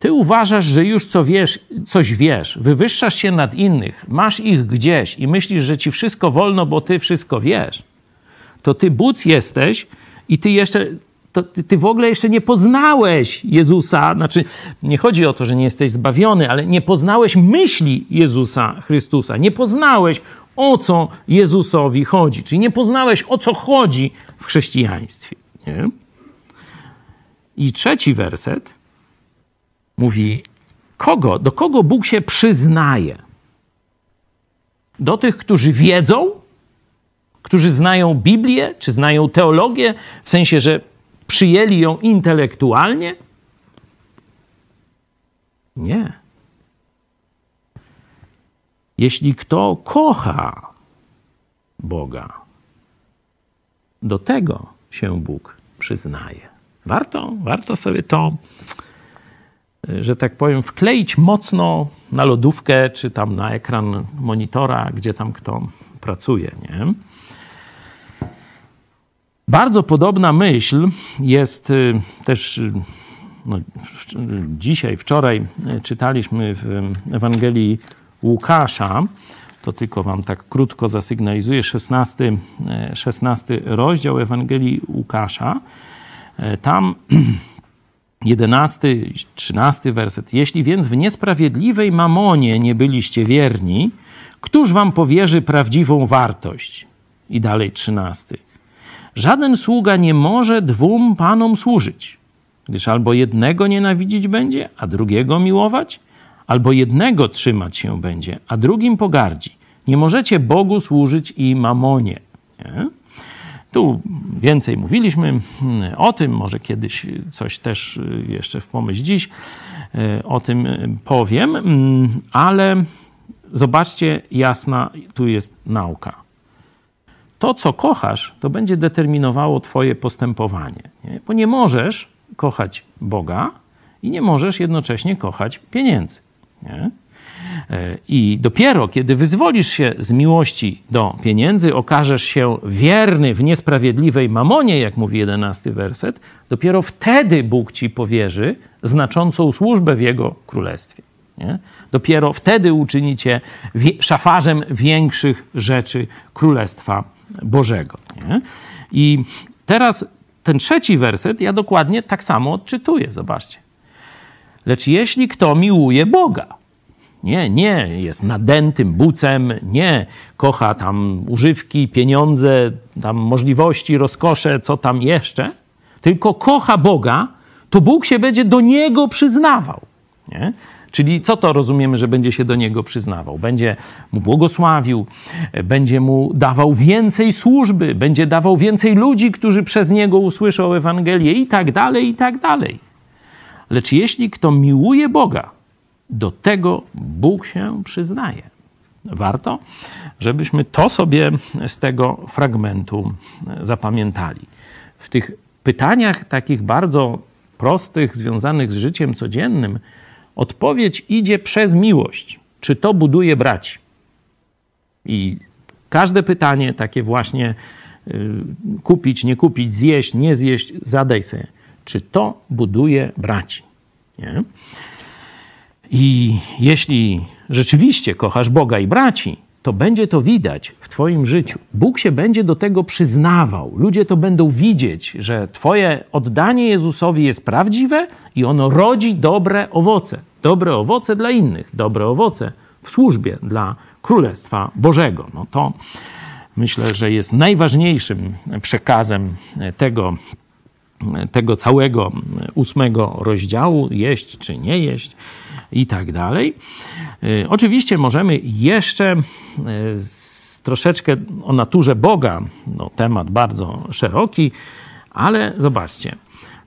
ty uważasz, że już co wiesz, coś wiesz, wywyższasz się nad innych, masz ich gdzieś i myślisz, że ci wszystko wolno, bo ty wszystko wiesz. To ty but jesteś i ty jeszcze, ty, ty w ogóle jeszcze nie poznałeś Jezusa. Znaczy, nie chodzi o to, że nie jesteś zbawiony, ale nie poznałeś myśli Jezusa Chrystusa. Nie poznałeś, o co Jezusowi chodzi. Czyli nie poznałeś, o co chodzi w chrześcijaństwie. Nie? I trzeci werset mówi, kogo, do kogo Bóg się przyznaje? Do tych, którzy wiedzą, którzy znają Biblię, czy znają teologię, w sensie, że przyjęli ją intelektualnie? Nie. Jeśli kto kocha Boga, do tego się Bóg przyznaje. Warto, warto sobie to że tak powiem, wkleić mocno na lodówkę czy tam na ekran monitora, gdzie tam kto pracuje. Nie? Bardzo podobna myśl jest y, też y, no, dzisiaj, wczoraj y, czytaliśmy w Ewangelii Łukasza. To tylko wam tak krótko zasygnalizuję. 16, 16 rozdział Ewangelii Łukasza. Tam 11, 13 werset. Jeśli więc w niesprawiedliwej mamonie nie byliście wierni, któż wam powierzy prawdziwą wartość? I dalej 13. Żaden sługa nie może dwóm panom służyć, gdyż albo jednego nienawidzić będzie, a drugiego miłować, albo jednego trzymać się będzie, a drugim pogardzi. Nie możecie Bogu służyć i mamonie. Nie? Tu więcej mówiliśmy hmm, o tym, może kiedyś coś też y, jeszcze w pomyśl dziś y, o tym powiem, mm, ale zobaczcie, jasna tu jest nauka. To, co kochasz, to będzie determinowało Twoje postępowanie. Nie? Bo nie możesz kochać Boga i nie możesz jednocześnie kochać pieniędzy. Nie? I dopiero kiedy wyzwolisz się z miłości do pieniędzy, okażesz się wierny w niesprawiedliwej mamonie, jak mówi jedenasty werset, dopiero wtedy Bóg ci powierzy znaczącą służbę w Jego królestwie. Nie? Dopiero wtedy uczynicie szafarzem większych rzeczy Królestwa Bożego. Nie? I teraz ten trzeci werset ja dokładnie tak samo odczytuję. Zobaczcie. Lecz jeśli kto miłuje Boga, nie, nie jest nadętym bucem, nie kocha tam używki, pieniądze, tam możliwości, rozkosze, co tam jeszcze, tylko kocha Boga, to Bóg się będzie do niego przyznawał. Nie? Czyli co to rozumiemy, że będzie się do niego przyznawał? Będzie mu błogosławił, będzie mu dawał więcej służby, będzie dawał więcej ludzi, którzy przez niego usłyszą Ewangelię i tak dalej, i tak dalej. Lecz jeśli kto miłuje Boga, do tego Bóg się przyznaje. Warto, żebyśmy to sobie z tego fragmentu zapamiętali. W tych pytaniach takich bardzo prostych, związanych z życiem codziennym, odpowiedź idzie przez miłość. Czy to buduje braci? I każde pytanie, takie właśnie y, kupić, nie kupić, zjeść, nie zjeść, zadaj sobie, czy to buduje braci? Nie? I jeśli rzeczywiście kochasz Boga i braci, to będzie to widać w Twoim życiu. Bóg się będzie do tego przyznawał. Ludzie to będą widzieć, że Twoje oddanie Jezusowi jest prawdziwe i ono rodzi dobre owoce. Dobre owoce dla innych, dobre owoce w służbie dla Królestwa Bożego. No to myślę, że jest najważniejszym przekazem tego, tego całego ósmego rozdziału: jeść czy nie jeść i tak dalej. Y, oczywiście możemy jeszcze y, troszeczkę o naturze Boga, no, temat bardzo szeroki, ale zobaczcie,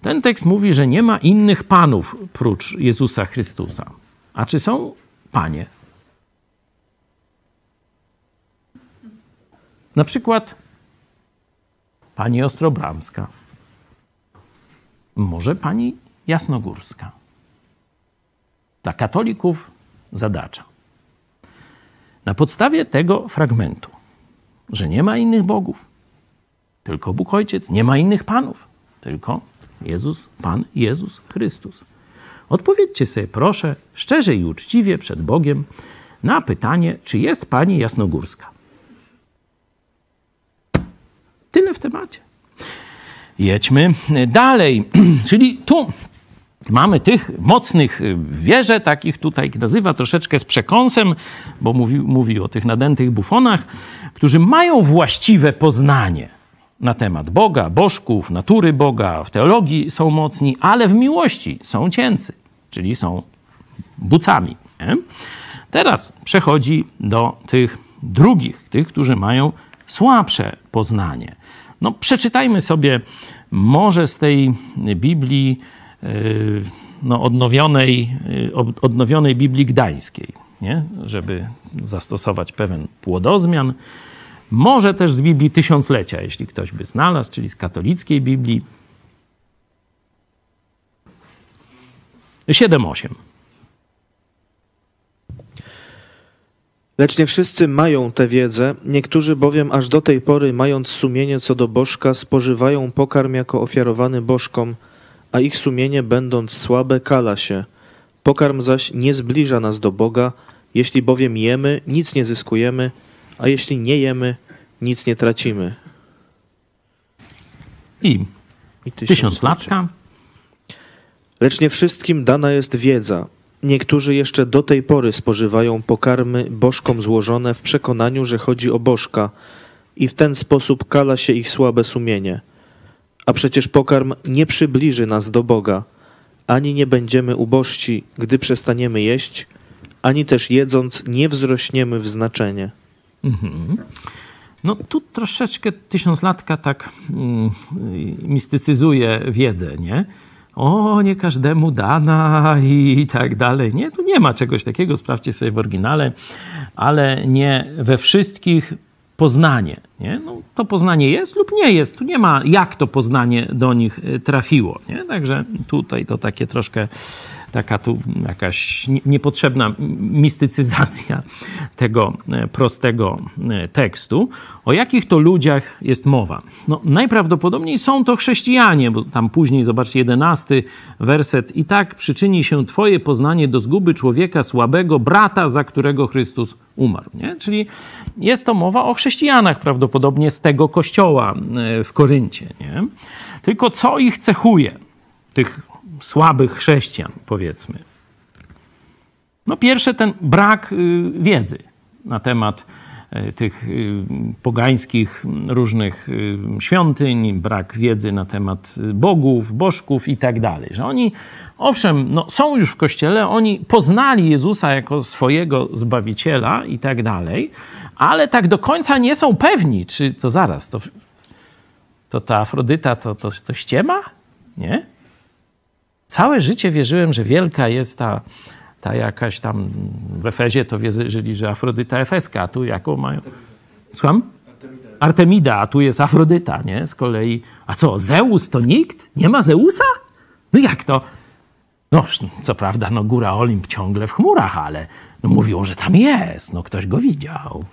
ten tekst mówi, że nie ma innych panów prócz Jezusa Chrystusa. A czy są panie? Na przykład pani Ostrobramska, może pani Jasnogórska. Dla katolików zadacza. Na podstawie tego fragmentu, że nie ma innych bogów, tylko Bóg Ojciec, nie ma innych panów, tylko Jezus, Pan Jezus Chrystus. Odpowiedzcie sobie, proszę, szczerze i uczciwie przed Bogiem na pytanie, czy jest Pani Jasnogórska. Tyle w temacie. Jedźmy dalej. Czyli tu Mamy tych mocnych wieże, takich tutaj nazywa troszeczkę z przekąsem, bo mówi, mówi o tych nadętych bufonach, którzy mają właściwe poznanie na temat Boga, bożków, natury Boga, w teologii są mocni, ale w miłości są cięcy, czyli są bucami. Nie? Teraz przechodzi do tych drugich, tych, którzy mają słabsze poznanie. No, przeczytajmy sobie może z tej Biblii Y, no, odnowionej, y, odnowionej Biblii Gdańskiej, nie? żeby zastosować pewien płodozmian. Może też z Biblii Tysiąclecia, jeśli ktoś by znalazł, czyli z katolickiej Biblii. 7-8. Lecz nie wszyscy mają tę wiedzę, niektórzy bowiem aż do tej pory, mając sumienie co do bożka, spożywają pokarm jako ofiarowany bożkom – a ich sumienie, będąc słabe, kala się. Pokarm zaś nie zbliża nas do Boga, jeśli bowiem jemy, nic nie zyskujemy, a jeśli nie jemy, nic nie tracimy. I, I tysiąclatka. Lecz nie wszystkim dana jest wiedza. Niektórzy jeszcze do tej pory spożywają pokarmy bożkom złożone w przekonaniu, że chodzi o bożka i w ten sposób kala się ich słabe sumienie. A przecież pokarm nie przybliży nas do Boga, ani nie będziemy ubożci, gdy przestaniemy jeść, ani też jedząc nie wzrośniemy w znaczenie. No tu troszeczkę tysiąclatka tak mm, mistycyzuje wiedzę, nie? O, nie każdemu dana i tak dalej. Nie, tu nie ma czegoś takiego, sprawdźcie sobie w oryginale, ale nie we wszystkich poznanie. Nie? No, to poznanie jest lub nie jest. Tu nie ma jak to poznanie do nich y, trafiło. Nie? Także tutaj to takie troszkę taka tu jakaś nie- niepotrzebna mistycyzacja tego e, prostego e, tekstu. O jakich to ludziach jest mowa? No, najprawdopodobniej są to chrześcijanie, bo tam później, zobaczcie, jedenasty werset. I tak przyczyni się twoje poznanie do zguby człowieka słabego, brata, za którego Chrystus umarł. Nie? Czyli jest to mowa o chrześcijanach prawdopodobnie z tego kościoła e, w Koryncie. Nie? Tylko co ich cechuje? Tych słabych chrześcijan, powiedzmy. No pierwsze ten brak y, wiedzy na temat y, tych y, pogańskich różnych świątyń, brak wiedzy na temat bogów, bożków i tak dalej. Że oni, owszem, no, są już w kościele, oni poznali Jezusa jako swojego Zbawiciela i tak dalej, ale tak do końca nie są pewni, czy to zaraz, to, to ta Afrodyta to, to, to ściema? Nie? Całe życie wierzyłem, że wielka jest ta, ta jakaś tam w Efezie, to wierzyli, że Afrodyta Efeska, a tu jaką mają? Słucham? Artemida, a tu jest Afrodyta, nie? Z kolei, a co, Zeus to nikt? Nie ma Zeusa? No jak to? No, co prawda, no góra Olimp ciągle w chmurach, ale no, mówią, że tam jest, no ktoś go widział.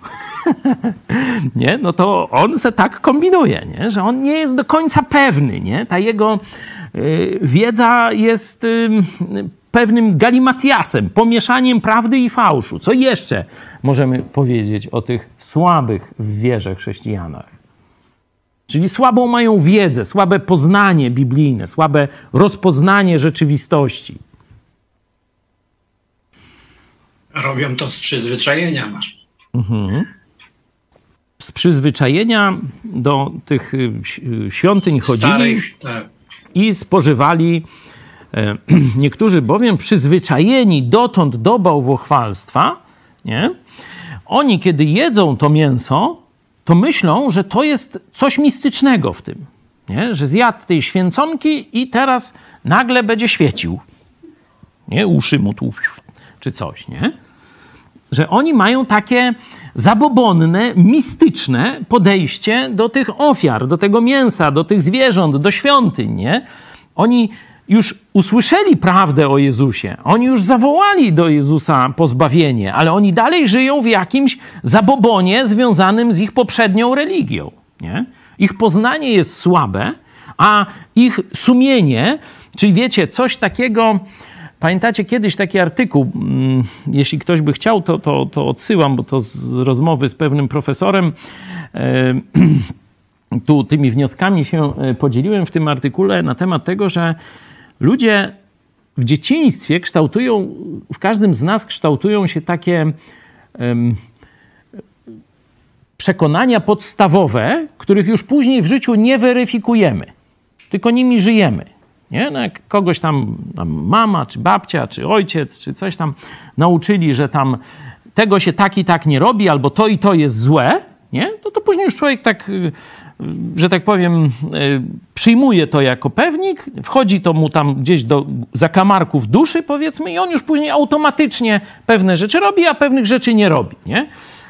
nie? No to on se tak kombinuje, nie? Że on nie jest do końca pewny, nie? Ta jego wiedza jest y, pewnym galimatiasem, pomieszaniem prawdy i fałszu. Co jeszcze możemy powiedzieć o tych słabych w wierze chrześcijanach? Czyli słabą mają wiedzę, słabe poznanie biblijne, słabe rozpoznanie rzeczywistości. Robią to z przyzwyczajenia masz. Z przyzwyczajenia do tych y, świątyń chodzili Starych, tak. I spożywali. e, Niektórzy bowiem przyzwyczajeni dotąd do bałwochwalstwa, nie? oni kiedy jedzą to mięso, to myślą, że to jest coś mistycznego w tym. Nie? Że zjadł tej święconki i teraz nagle będzie świecił. Nie? Uszy mu tu czy coś, nie? Że oni mają takie zabobonne, mistyczne podejście do tych ofiar, do tego mięsa, do tych zwierząt, do świątyń, nie? Oni już usłyszeli prawdę o Jezusie, oni już zawołali do Jezusa pozbawienie, ale oni dalej żyją w jakimś zabobonie związanym z ich poprzednią religią, nie? Ich poznanie jest słabe, a ich sumienie, czyli wiecie, coś takiego... Pamiętacie kiedyś taki artykuł, mm, jeśli ktoś by chciał, to, to, to odsyłam, bo to z rozmowy z pewnym profesorem. e, Tu tymi wnioskami się e, podzieliłem w tym artykule na temat tego, że ludzie w dzieciństwie kształtują, w każdym z nas kształtują się takie przekonania podstawowe, których już później w życiu nie weryfikujemy, tylko nimi żyjemy. Nie? No jak kogoś tam, tam mama, czy babcia, czy ojciec, czy coś tam nauczyli, że tam tego się tak i tak nie robi, albo to i to jest złe, nie? To, to później już człowiek tak, y, że tak powiem, y, przyjmuje to jako pewnik, wchodzi to mu tam gdzieś do zakamarków duszy, powiedzmy, i on już później automatycznie pewne rzeczy robi, a pewnych rzeczy nie robi, nie?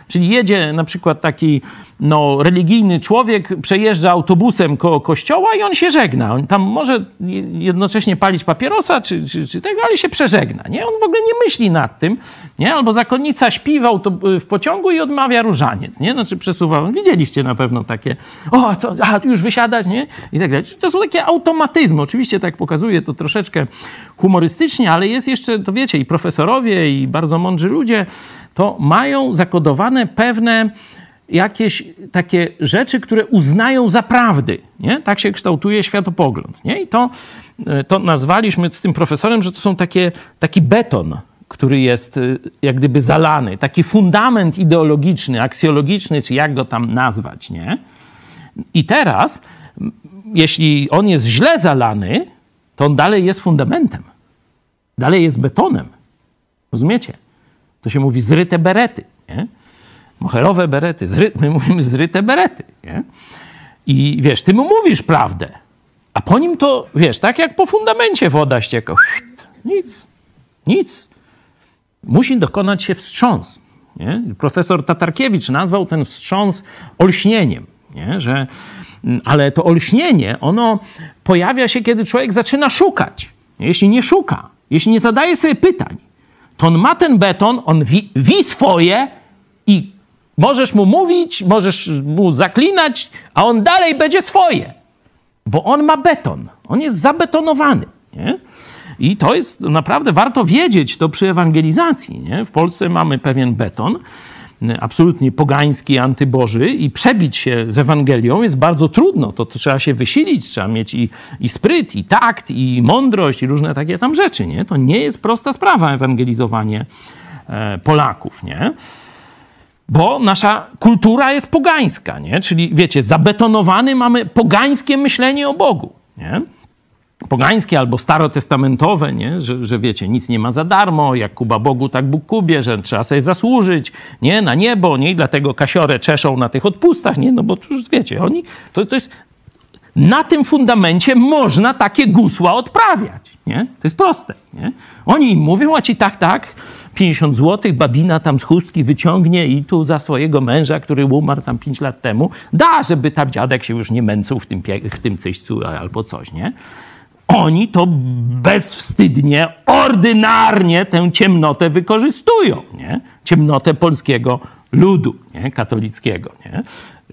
Czyli jedzie na przykład taki no, religijny człowiek, przejeżdża autobusem koło kościoła i on się żegna. On tam może jednocześnie palić papierosa czy, czy, czy tego, ale się przeżegna. Nie? On w ogóle nie myśli nad tym. Nie? Albo zakonnica śpi w, w pociągu i odmawia różaniec. Nie? Znaczy przesuwa. Widzieliście na pewno takie, o, co, a, już wysiadać, nie? I tak dalej. To są takie automatyzmy. Oczywiście tak pokazuje to troszeczkę humorystycznie, ale jest jeszcze, to wiecie, i profesorowie, i bardzo mądrzy ludzie, to mają zakodowane pewne jakieś takie rzeczy, które uznają za prawdy. Nie? Tak się kształtuje światopogląd. Nie? I to, e, to nazwaliśmy z tym profesorem, że to są takie, taki beton, który jest e, jak gdyby zalany, taki fundament ideologiczny, aksjologiczny, czy jak go tam nazwać. Nie? I teraz, jeśli on jest źle zalany, to on dalej jest fundamentem. Dalej jest betonem. Rozumiecie? To się mówi zryte berety, nie? Moherowe berety, zry, my mówimy zryte berety, nie? I wiesz, ty mu mówisz prawdę, a po nim to, wiesz, tak jak po fundamencie woda ścieka. Nic, nic. Musi dokonać się wstrząs. Nie? Profesor Tatarkiewicz nazwał ten wstrząs olśnieniem, nie? Że, ale to olśnienie, ono pojawia się, kiedy człowiek zaczyna szukać. Jeśli nie szuka, jeśli nie zadaje sobie pytań, to on ma ten beton, on wi, wi swoje i możesz mu mówić, możesz mu zaklinać, a on dalej będzie swoje. Bo on ma beton, on jest zabetonowany. Nie? I to jest naprawdę warto wiedzieć to przy ewangelizacji. Nie? W Polsce mamy pewien beton, absolutnie pogański, antyboży i przebić się z Ewangelią jest bardzo trudno. To, to trzeba się wysilić, trzeba mieć i, i spryt, i takt, i mądrość, i różne takie tam rzeczy. Nie? To nie jest prosta sprawa ewangelizowanie e, Polaków. Nie? Bo nasza kultura jest pogańska, nie? czyli wiecie, zabetonowany mamy pogańskie myślenie o Bogu. Nie? pogańskie albo starotestamentowe, nie? Że, że wiecie, nic nie ma za darmo, jak Kuba Bogu, tak Bóg Kubie, że trzeba sobie zasłużyć, nie? Na niebo, nie? I dlatego kasiorę czeszą na tych odpustach, nie? No bo już wiecie, oni, to, to jest, na tym fundamencie można takie gusła odprawiać, nie? To jest proste, nie? Oni im mówią, a ci tak, tak, 50 zł, babina tam z chustki wyciągnie i tu za swojego męża, który umarł tam 5 lat temu, da, żeby tam dziadek się już nie męczył w tym, w tym cyścu albo coś, nie? Oni to bezwstydnie, ordynarnie tę ciemnotę wykorzystują, nie? Ciemnotę polskiego ludu nie? katolickiego, nie?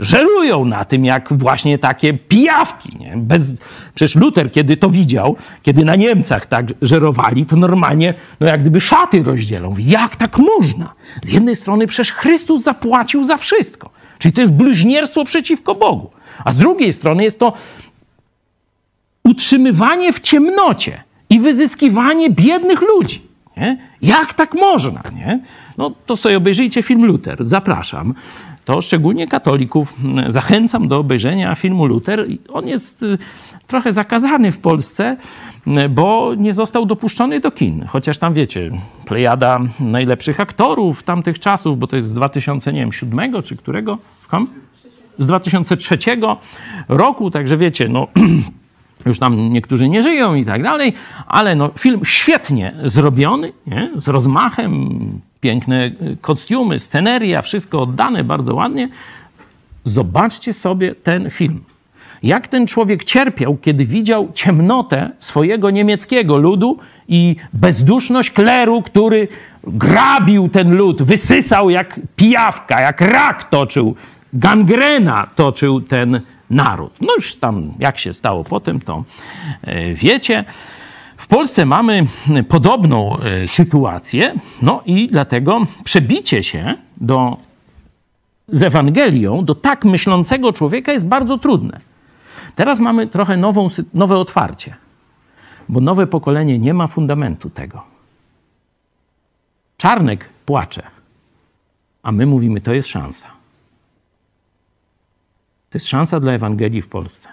Żerują na tym, jak właśnie takie pijawki. Nie? Bez... Przecież Luter, kiedy to widział, kiedy na Niemcach tak żerowali, to normalnie, no jak gdyby szaty rozdzielą. Jak tak można? Z jednej strony przecież Chrystus zapłacił za wszystko. Czyli to jest bluźnierstwo przeciwko Bogu. A z drugiej strony jest to utrzymywanie w ciemnocie i wyzyskiwanie biednych ludzi. Nie? Jak tak można? Nie? No to sobie obejrzyjcie film Luther. Zapraszam. To szczególnie katolików zachęcam do obejrzenia filmu Luther. On jest y, trochę zakazany w Polsce, y, bo nie został dopuszczony do kin. Chociaż tam wiecie, plejada najlepszych aktorów tamtych czasów, bo to jest z 2007 czy którego? Z 2003 roku, także wiecie, no już tam niektórzy nie żyją i tak dalej, ale no, film świetnie zrobiony, nie? z rozmachem, piękne kostiumy, sceneria, wszystko oddane bardzo ładnie. Zobaczcie sobie ten film. Jak ten człowiek cierpiał, kiedy widział ciemnotę swojego niemieckiego ludu i bezduszność kleru, który grabił ten lud, wysysał jak pijawka, jak rak toczył, gangrena toczył ten naród. No już tam, jak się stało potem, to e, wiecie. W Polsce mamy podobną e, sytuację, no i dlatego przebicie się do, z Ewangelią do tak myślącego człowieka jest bardzo trudne. Teraz mamy trochę nową, nowe otwarcie, bo nowe pokolenie nie ma fundamentu tego. Czarnek płacze, a my mówimy, to jest szansa. To jest szansa dla Ewangelii w Polsce.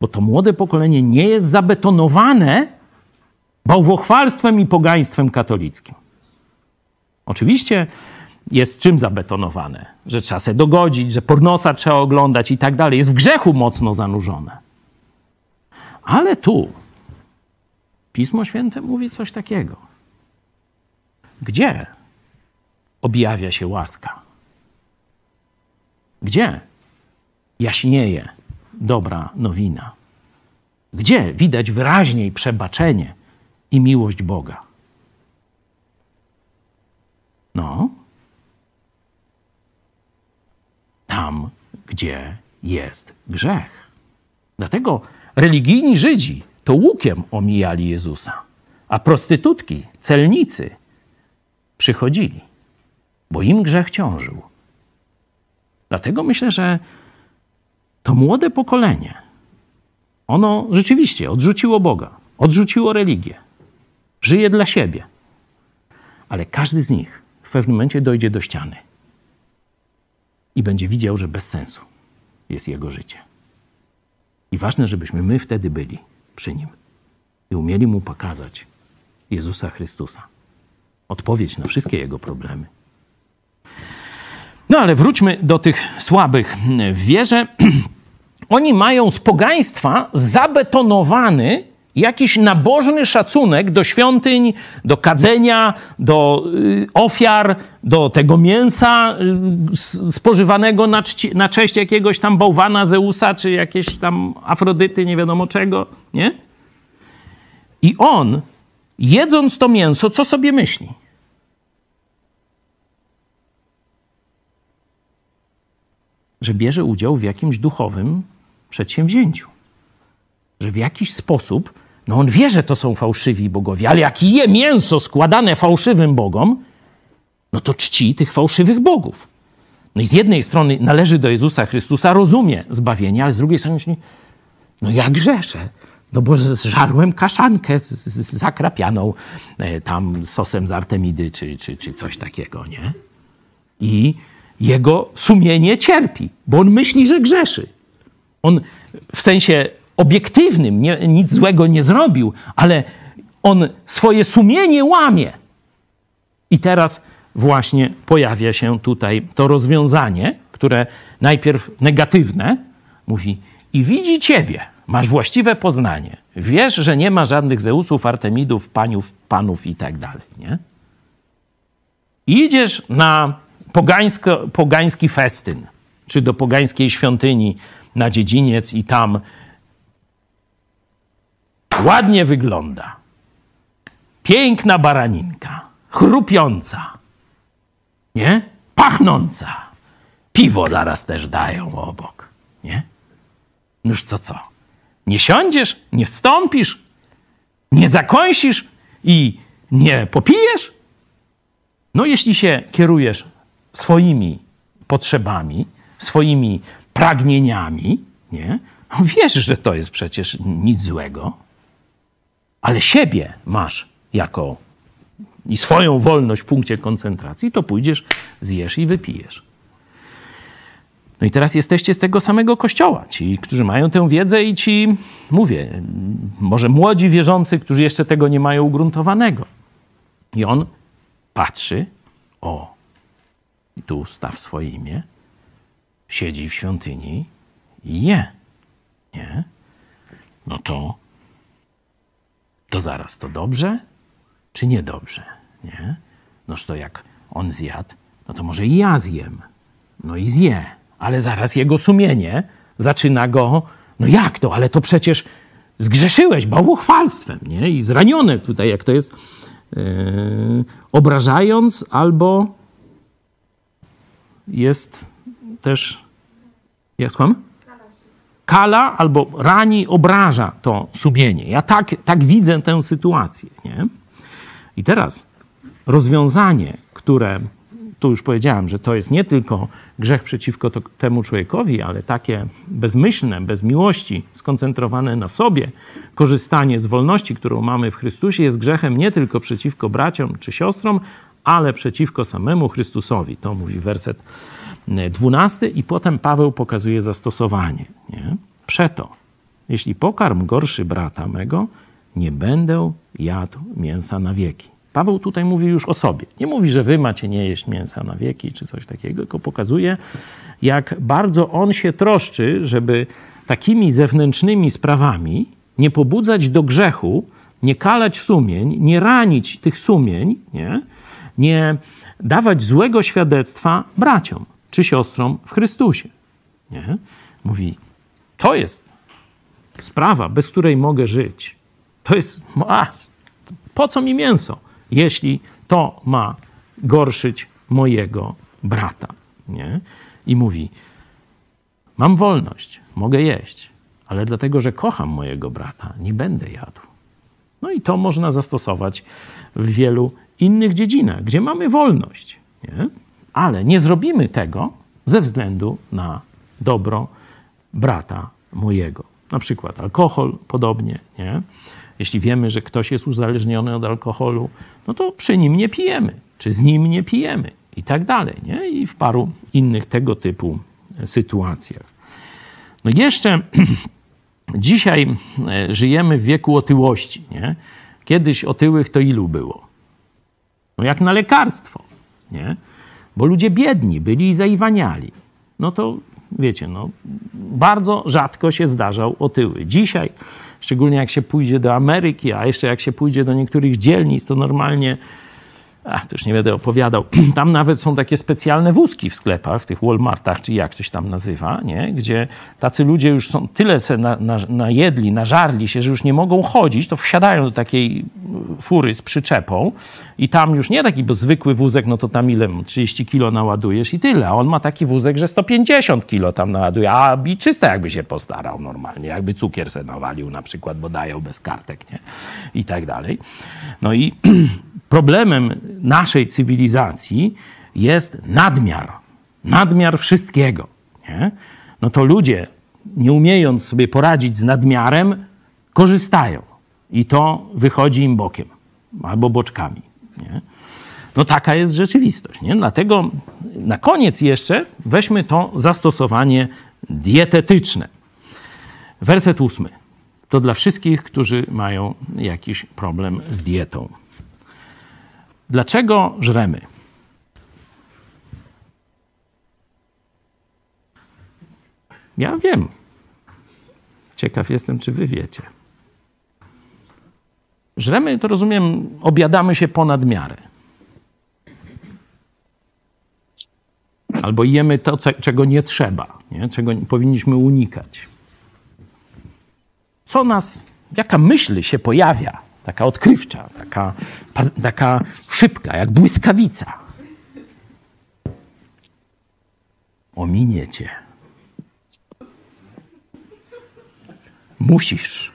Bo to młode pokolenie nie jest zabetonowane bałwochwalstwem i pogaństwem katolickim. Oczywiście jest czym zabetonowane, że trzeba się dogodzić, że pornosa trzeba oglądać i tak dalej. Jest w grzechu mocno zanurzone. Ale tu Pismo Święte mówi coś takiego. Gdzie objawia się łaska? Gdzie jaśnieje dobra nowina? Gdzie widać wyraźniej przebaczenie i miłość Boga? No, tam, gdzie jest grzech. Dlatego religijni Żydzi to łukiem omijali Jezusa, a prostytutki, celnicy przychodzili, bo im grzech ciążył. Dlatego myślę, że to młode pokolenie, ono rzeczywiście odrzuciło Boga, odrzuciło religię, żyje dla siebie. Ale każdy z nich w pewnym momencie dojdzie do ściany i będzie widział, że bez sensu jest jego życie. I ważne, żebyśmy my wtedy byli przy nim i umieli mu pokazać Jezusa Chrystusa. odpowiedź na wszystkie jego problemy. No ale wróćmy do tych słabych w wierze. Oni mają z pogaństwa zabetonowany jakiś nabożny szacunek do świątyń, do kadzenia, do y, ofiar, do tego mięsa y, spożywanego na, czci, na cześć jakiegoś tam bałwana Zeusa, czy jakieś tam Afrodyty, nie wiadomo czego, nie? I on, jedząc to mięso, co sobie myśli? Że bierze udział w jakimś duchowym przedsięwzięciu. Że w jakiś sposób, no on wie, że to są fałszywi bogowie, ale jak je mięso składane fałszywym bogom, no to czci tych fałszywych bogów. No i z jednej strony należy do Jezusa Chrystusa, rozumie zbawienie, ale z drugiej strony no ja grzeszę. No bo zżarłem kaszankę z, z, zakrapianą e, tam sosem z Artemidy czy, czy, czy coś takiego, nie? I jego sumienie cierpi, bo on myśli, że grzeszy. On w sensie obiektywnym nie, nic złego nie zrobił, ale on swoje sumienie łamie. I teraz właśnie pojawia się tutaj to rozwiązanie, które najpierw negatywne mówi i widzi ciebie, masz właściwe poznanie, wiesz, że nie ma żadnych Zeusów, Artemidów, paniów, panów i tak dalej, nie? Idziesz na pogańsko, pogański festyn, czy do pogańskiej świątyni na dziedziniec i tam ładnie wygląda. Piękna baraninka, chrupiąca, nie? Pachnąca. Piwo zaraz też dają obok, nie? Noż co, co? Nie siądziesz, nie wstąpisz, nie zakąsisz i nie popijesz? No, jeśli się kierujesz swoimi potrzebami, swoimi pragnieniami, nie? Wiesz, że to jest przecież nic złego, ale siebie masz jako i swoją wolność w punkcie koncentracji, to pójdziesz, zjesz i wypijesz. No i teraz jesteście z tego samego kościoła. Ci, którzy mają tę wiedzę i ci, mówię, może młodzi wierzący, którzy jeszcze tego nie mają ugruntowanego. I on patrzy, o, tu staw swoje imię, siedzi w świątyni i je. Nie? No to, to zaraz, to dobrze czy niedobrze? Nie? Noż to jak on zjadł, no to może i ja zjem. No i zje, ale zaraz jego sumienie zaczyna go, no jak to, ale to przecież zgrzeszyłeś bałwochwalstwem, nie? I zranione tutaj, jak to jest, yy, obrażając albo jest też, jak słucham? Kala albo rani, obraża to sumienie. Ja tak, tak widzę tę sytuację. Nie? I teraz rozwiązanie, które tu już powiedziałem, że to jest nie tylko grzech przeciwko to, temu człowiekowi, ale takie bezmyślne, bez miłości, skoncentrowane na sobie, korzystanie z wolności, którą mamy w Chrystusie, jest grzechem nie tylko przeciwko braciom czy siostrom, ale przeciwko samemu Chrystusowi. To mówi werset 12 i potem Paweł pokazuje zastosowanie. Nie? Przeto, jeśli pokarm gorszy brata mego, nie będę jadł mięsa na wieki. Paweł tutaj mówi już o sobie. Nie mówi, że wy macie nie jeść mięsa na wieki czy coś takiego, tylko pokazuje, jak bardzo on się troszczy, żeby takimi zewnętrznymi sprawami nie pobudzać do grzechu, nie kalać sumień, nie ranić tych sumień, nie, nie dawać złego świadectwa braciom czy siostrom w Chrystusie. Nie? Mówi, to jest sprawa, bez której mogę żyć. To jest, a, po co mi mięso, jeśli to ma gorszyć mojego brata. Nie? I mówi, mam wolność, mogę jeść, ale dlatego, że kocham mojego brata, nie będę jadł. No i to można zastosować w wielu innych dziedzinach, gdzie mamy wolność. Nie? Ale nie zrobimy tego ze względu na dobro brata mojego. Na przykład alkohol, podobnie. Nie? Jeśli wiemy, że ktoś jest uzależniony od alkoholu, no to przy nim nie pijemy, czy z nim nie pijemy i tak dalej. Nie? I w paru innych tego typu sytuacjach. No jeszcze dzisiaj e, żyjemy w wieku otyłości. Nie? Kiedyś otyłych to ilu było? No jak na lekarstwo, nie? Bo ludzie biedni byli i zaiwaniali. No to wiecie, no, bardzo rzadko się zdarzał otyły. Dzisiaj, szczególnie jak się pójdzie do Ameryki, a jeszcze jak się pójdzie do niektórych dzielnic, to normalnie Ach, to już nie będę opowiadał. Tam nawet są takie specjalne wózki w sklepach, tych Walmartach, czy jak coś tam nazywa, nie? gdzie tacy ludzie już są tyle se na, na, najedli, nażarli się, że już nie mogą chodzić, to wsiadają do takiej fury z przyczepą i tam już nie taki bo zwykły wózek, no to tam ile, 30 kilo naładujesz i tyle. A on ma taki wózek, że 150 kilo tam naładuje, a i czyste jakby się postarał normalnie, jakby cukier se nawalił na przykład, bo dają bez kartek, nie? I tak dalej. No i problemem naszej cywilizacji jest nadmiar. Nadmiar wszystkiego. Nie? No to ludzie, nie umiejąc sobie poradzić z nadmiarem, korzystają. I to wychodzi im bokiem albo boczkami. Nie? No taka jest rzeczywistość. Nie? Dlatego na koniec jeszcze weźmy to zastosowanie dietetyczne. Werset ósmy. To dla wszystkich, którzy mają jakiś problem z dietą. Dlaczego żremy? Ja wiem. Ciekaw jestem, czy wy wiecie. Żremy, to rozumiem, obiadamy się ponad miarę. Albo jemy to, czego nie trzeba, nie? czego powinniśmy unikać. Co nas, jaka myśl się pojawia, taka odkrywcza, taka, taka szybka, jak błyskawica. Ominie cię. Musisz,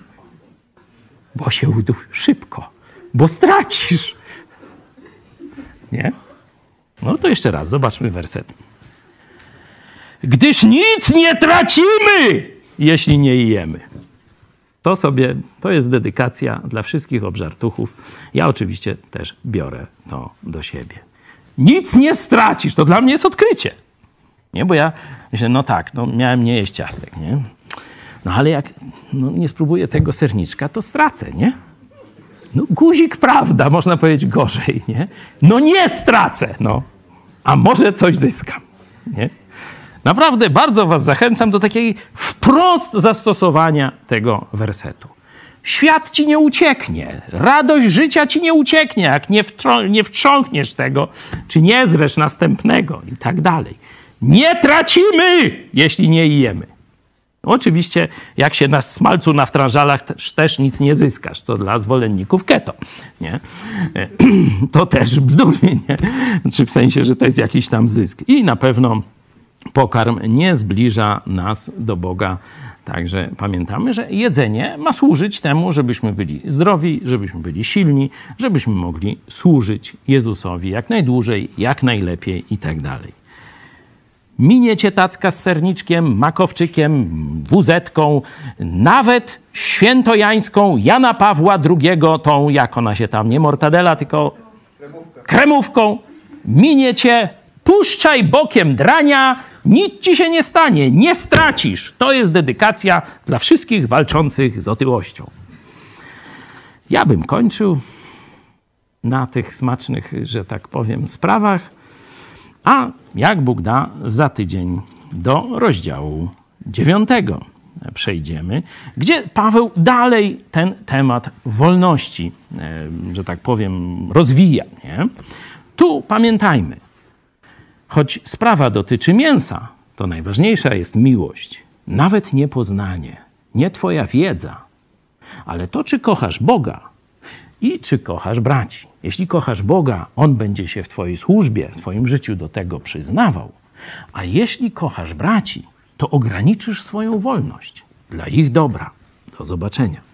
bo się udusz szybko, bo stracisz. Nie? No to jeszcze raz, zobaczmy werset. Gdyż nic nie tracimy, jeśli nie jemy. To sobie, to jest dedykacja dla wszystkich obżartuchów. Ja oczywiście też biorę to do siebie. Nic nie stracisz, to dla mnie jest odkrycie. Nie, bo ja myślę, no tak, no miałem nie jeść ciastek, nie? No ale jak no, nie spróbuję tego serniczka, to stracę, nie? No guzik prawda, można powiedzieć gorzej, nie? No nie stracę, no. A może coś zyskam, nie? Naprawdę bardzo Was zachęcam do takiej wprost zastosowania tego wersetu. Świat ci nie ucieknie, radość życia ci nie ucieknie, jak nie, nie wtrząkniesz tego, czy nie zresz następnego i tak dalej. Nie tracimy, jeśli nie jemy. Oczywiście, jak się na smalcu na wtrążalach też, też nic nie zyskasz. To dla zwolenników keto. Nie? To też bzdury, nie? Czy w sensie, że to jest jakiś tam zysk. I na pewno pokarm nie zbliża nas do Boga. Także pamiętamy, że jedzenie ma służyć temu, żebyśmy byli zdrowi, żebyśmy byli silni, żebyśmy mogli służyć Jezusowi jak najdłużej, jak najlepiej i tak dalej. Minie cię tacka z serniczkiem, makowczykiem, wuzetką, nawet świętojańską Jana Pawła II, tą, jak ona się tam, nie mortadela, tylko kremówką. Minie cię puszczaj bokiem drania, nic ci się nie stanie, nie stracisz. To jest dedykacja dla wszystkich walczących z otyłością. Ja bym kończył na tych smacznych, że tak powiem, sprawach, a jak Bóg da, za tydzień do rozdziału dziewiątego przejdziemy, gdzie Paweł dalej ten temat wolności, e, że tak powiem, rozwija. Nie? Tu pamiętajmy, Choć sprawa dotyczy mięsa, to najważniejsza jest miłość, nawet nie poznanie, nie Twoja wiedza, ale to, czy kochasz Boga i czy kochasz braci. Jeśli kochasz Boga, On będzie się w Twojej służbie, w Twoim życiu do tego przyznawał. A jeśli kochasz braci, to ograniczysz swoją wolność dla ich dobra. Do zobaczenia.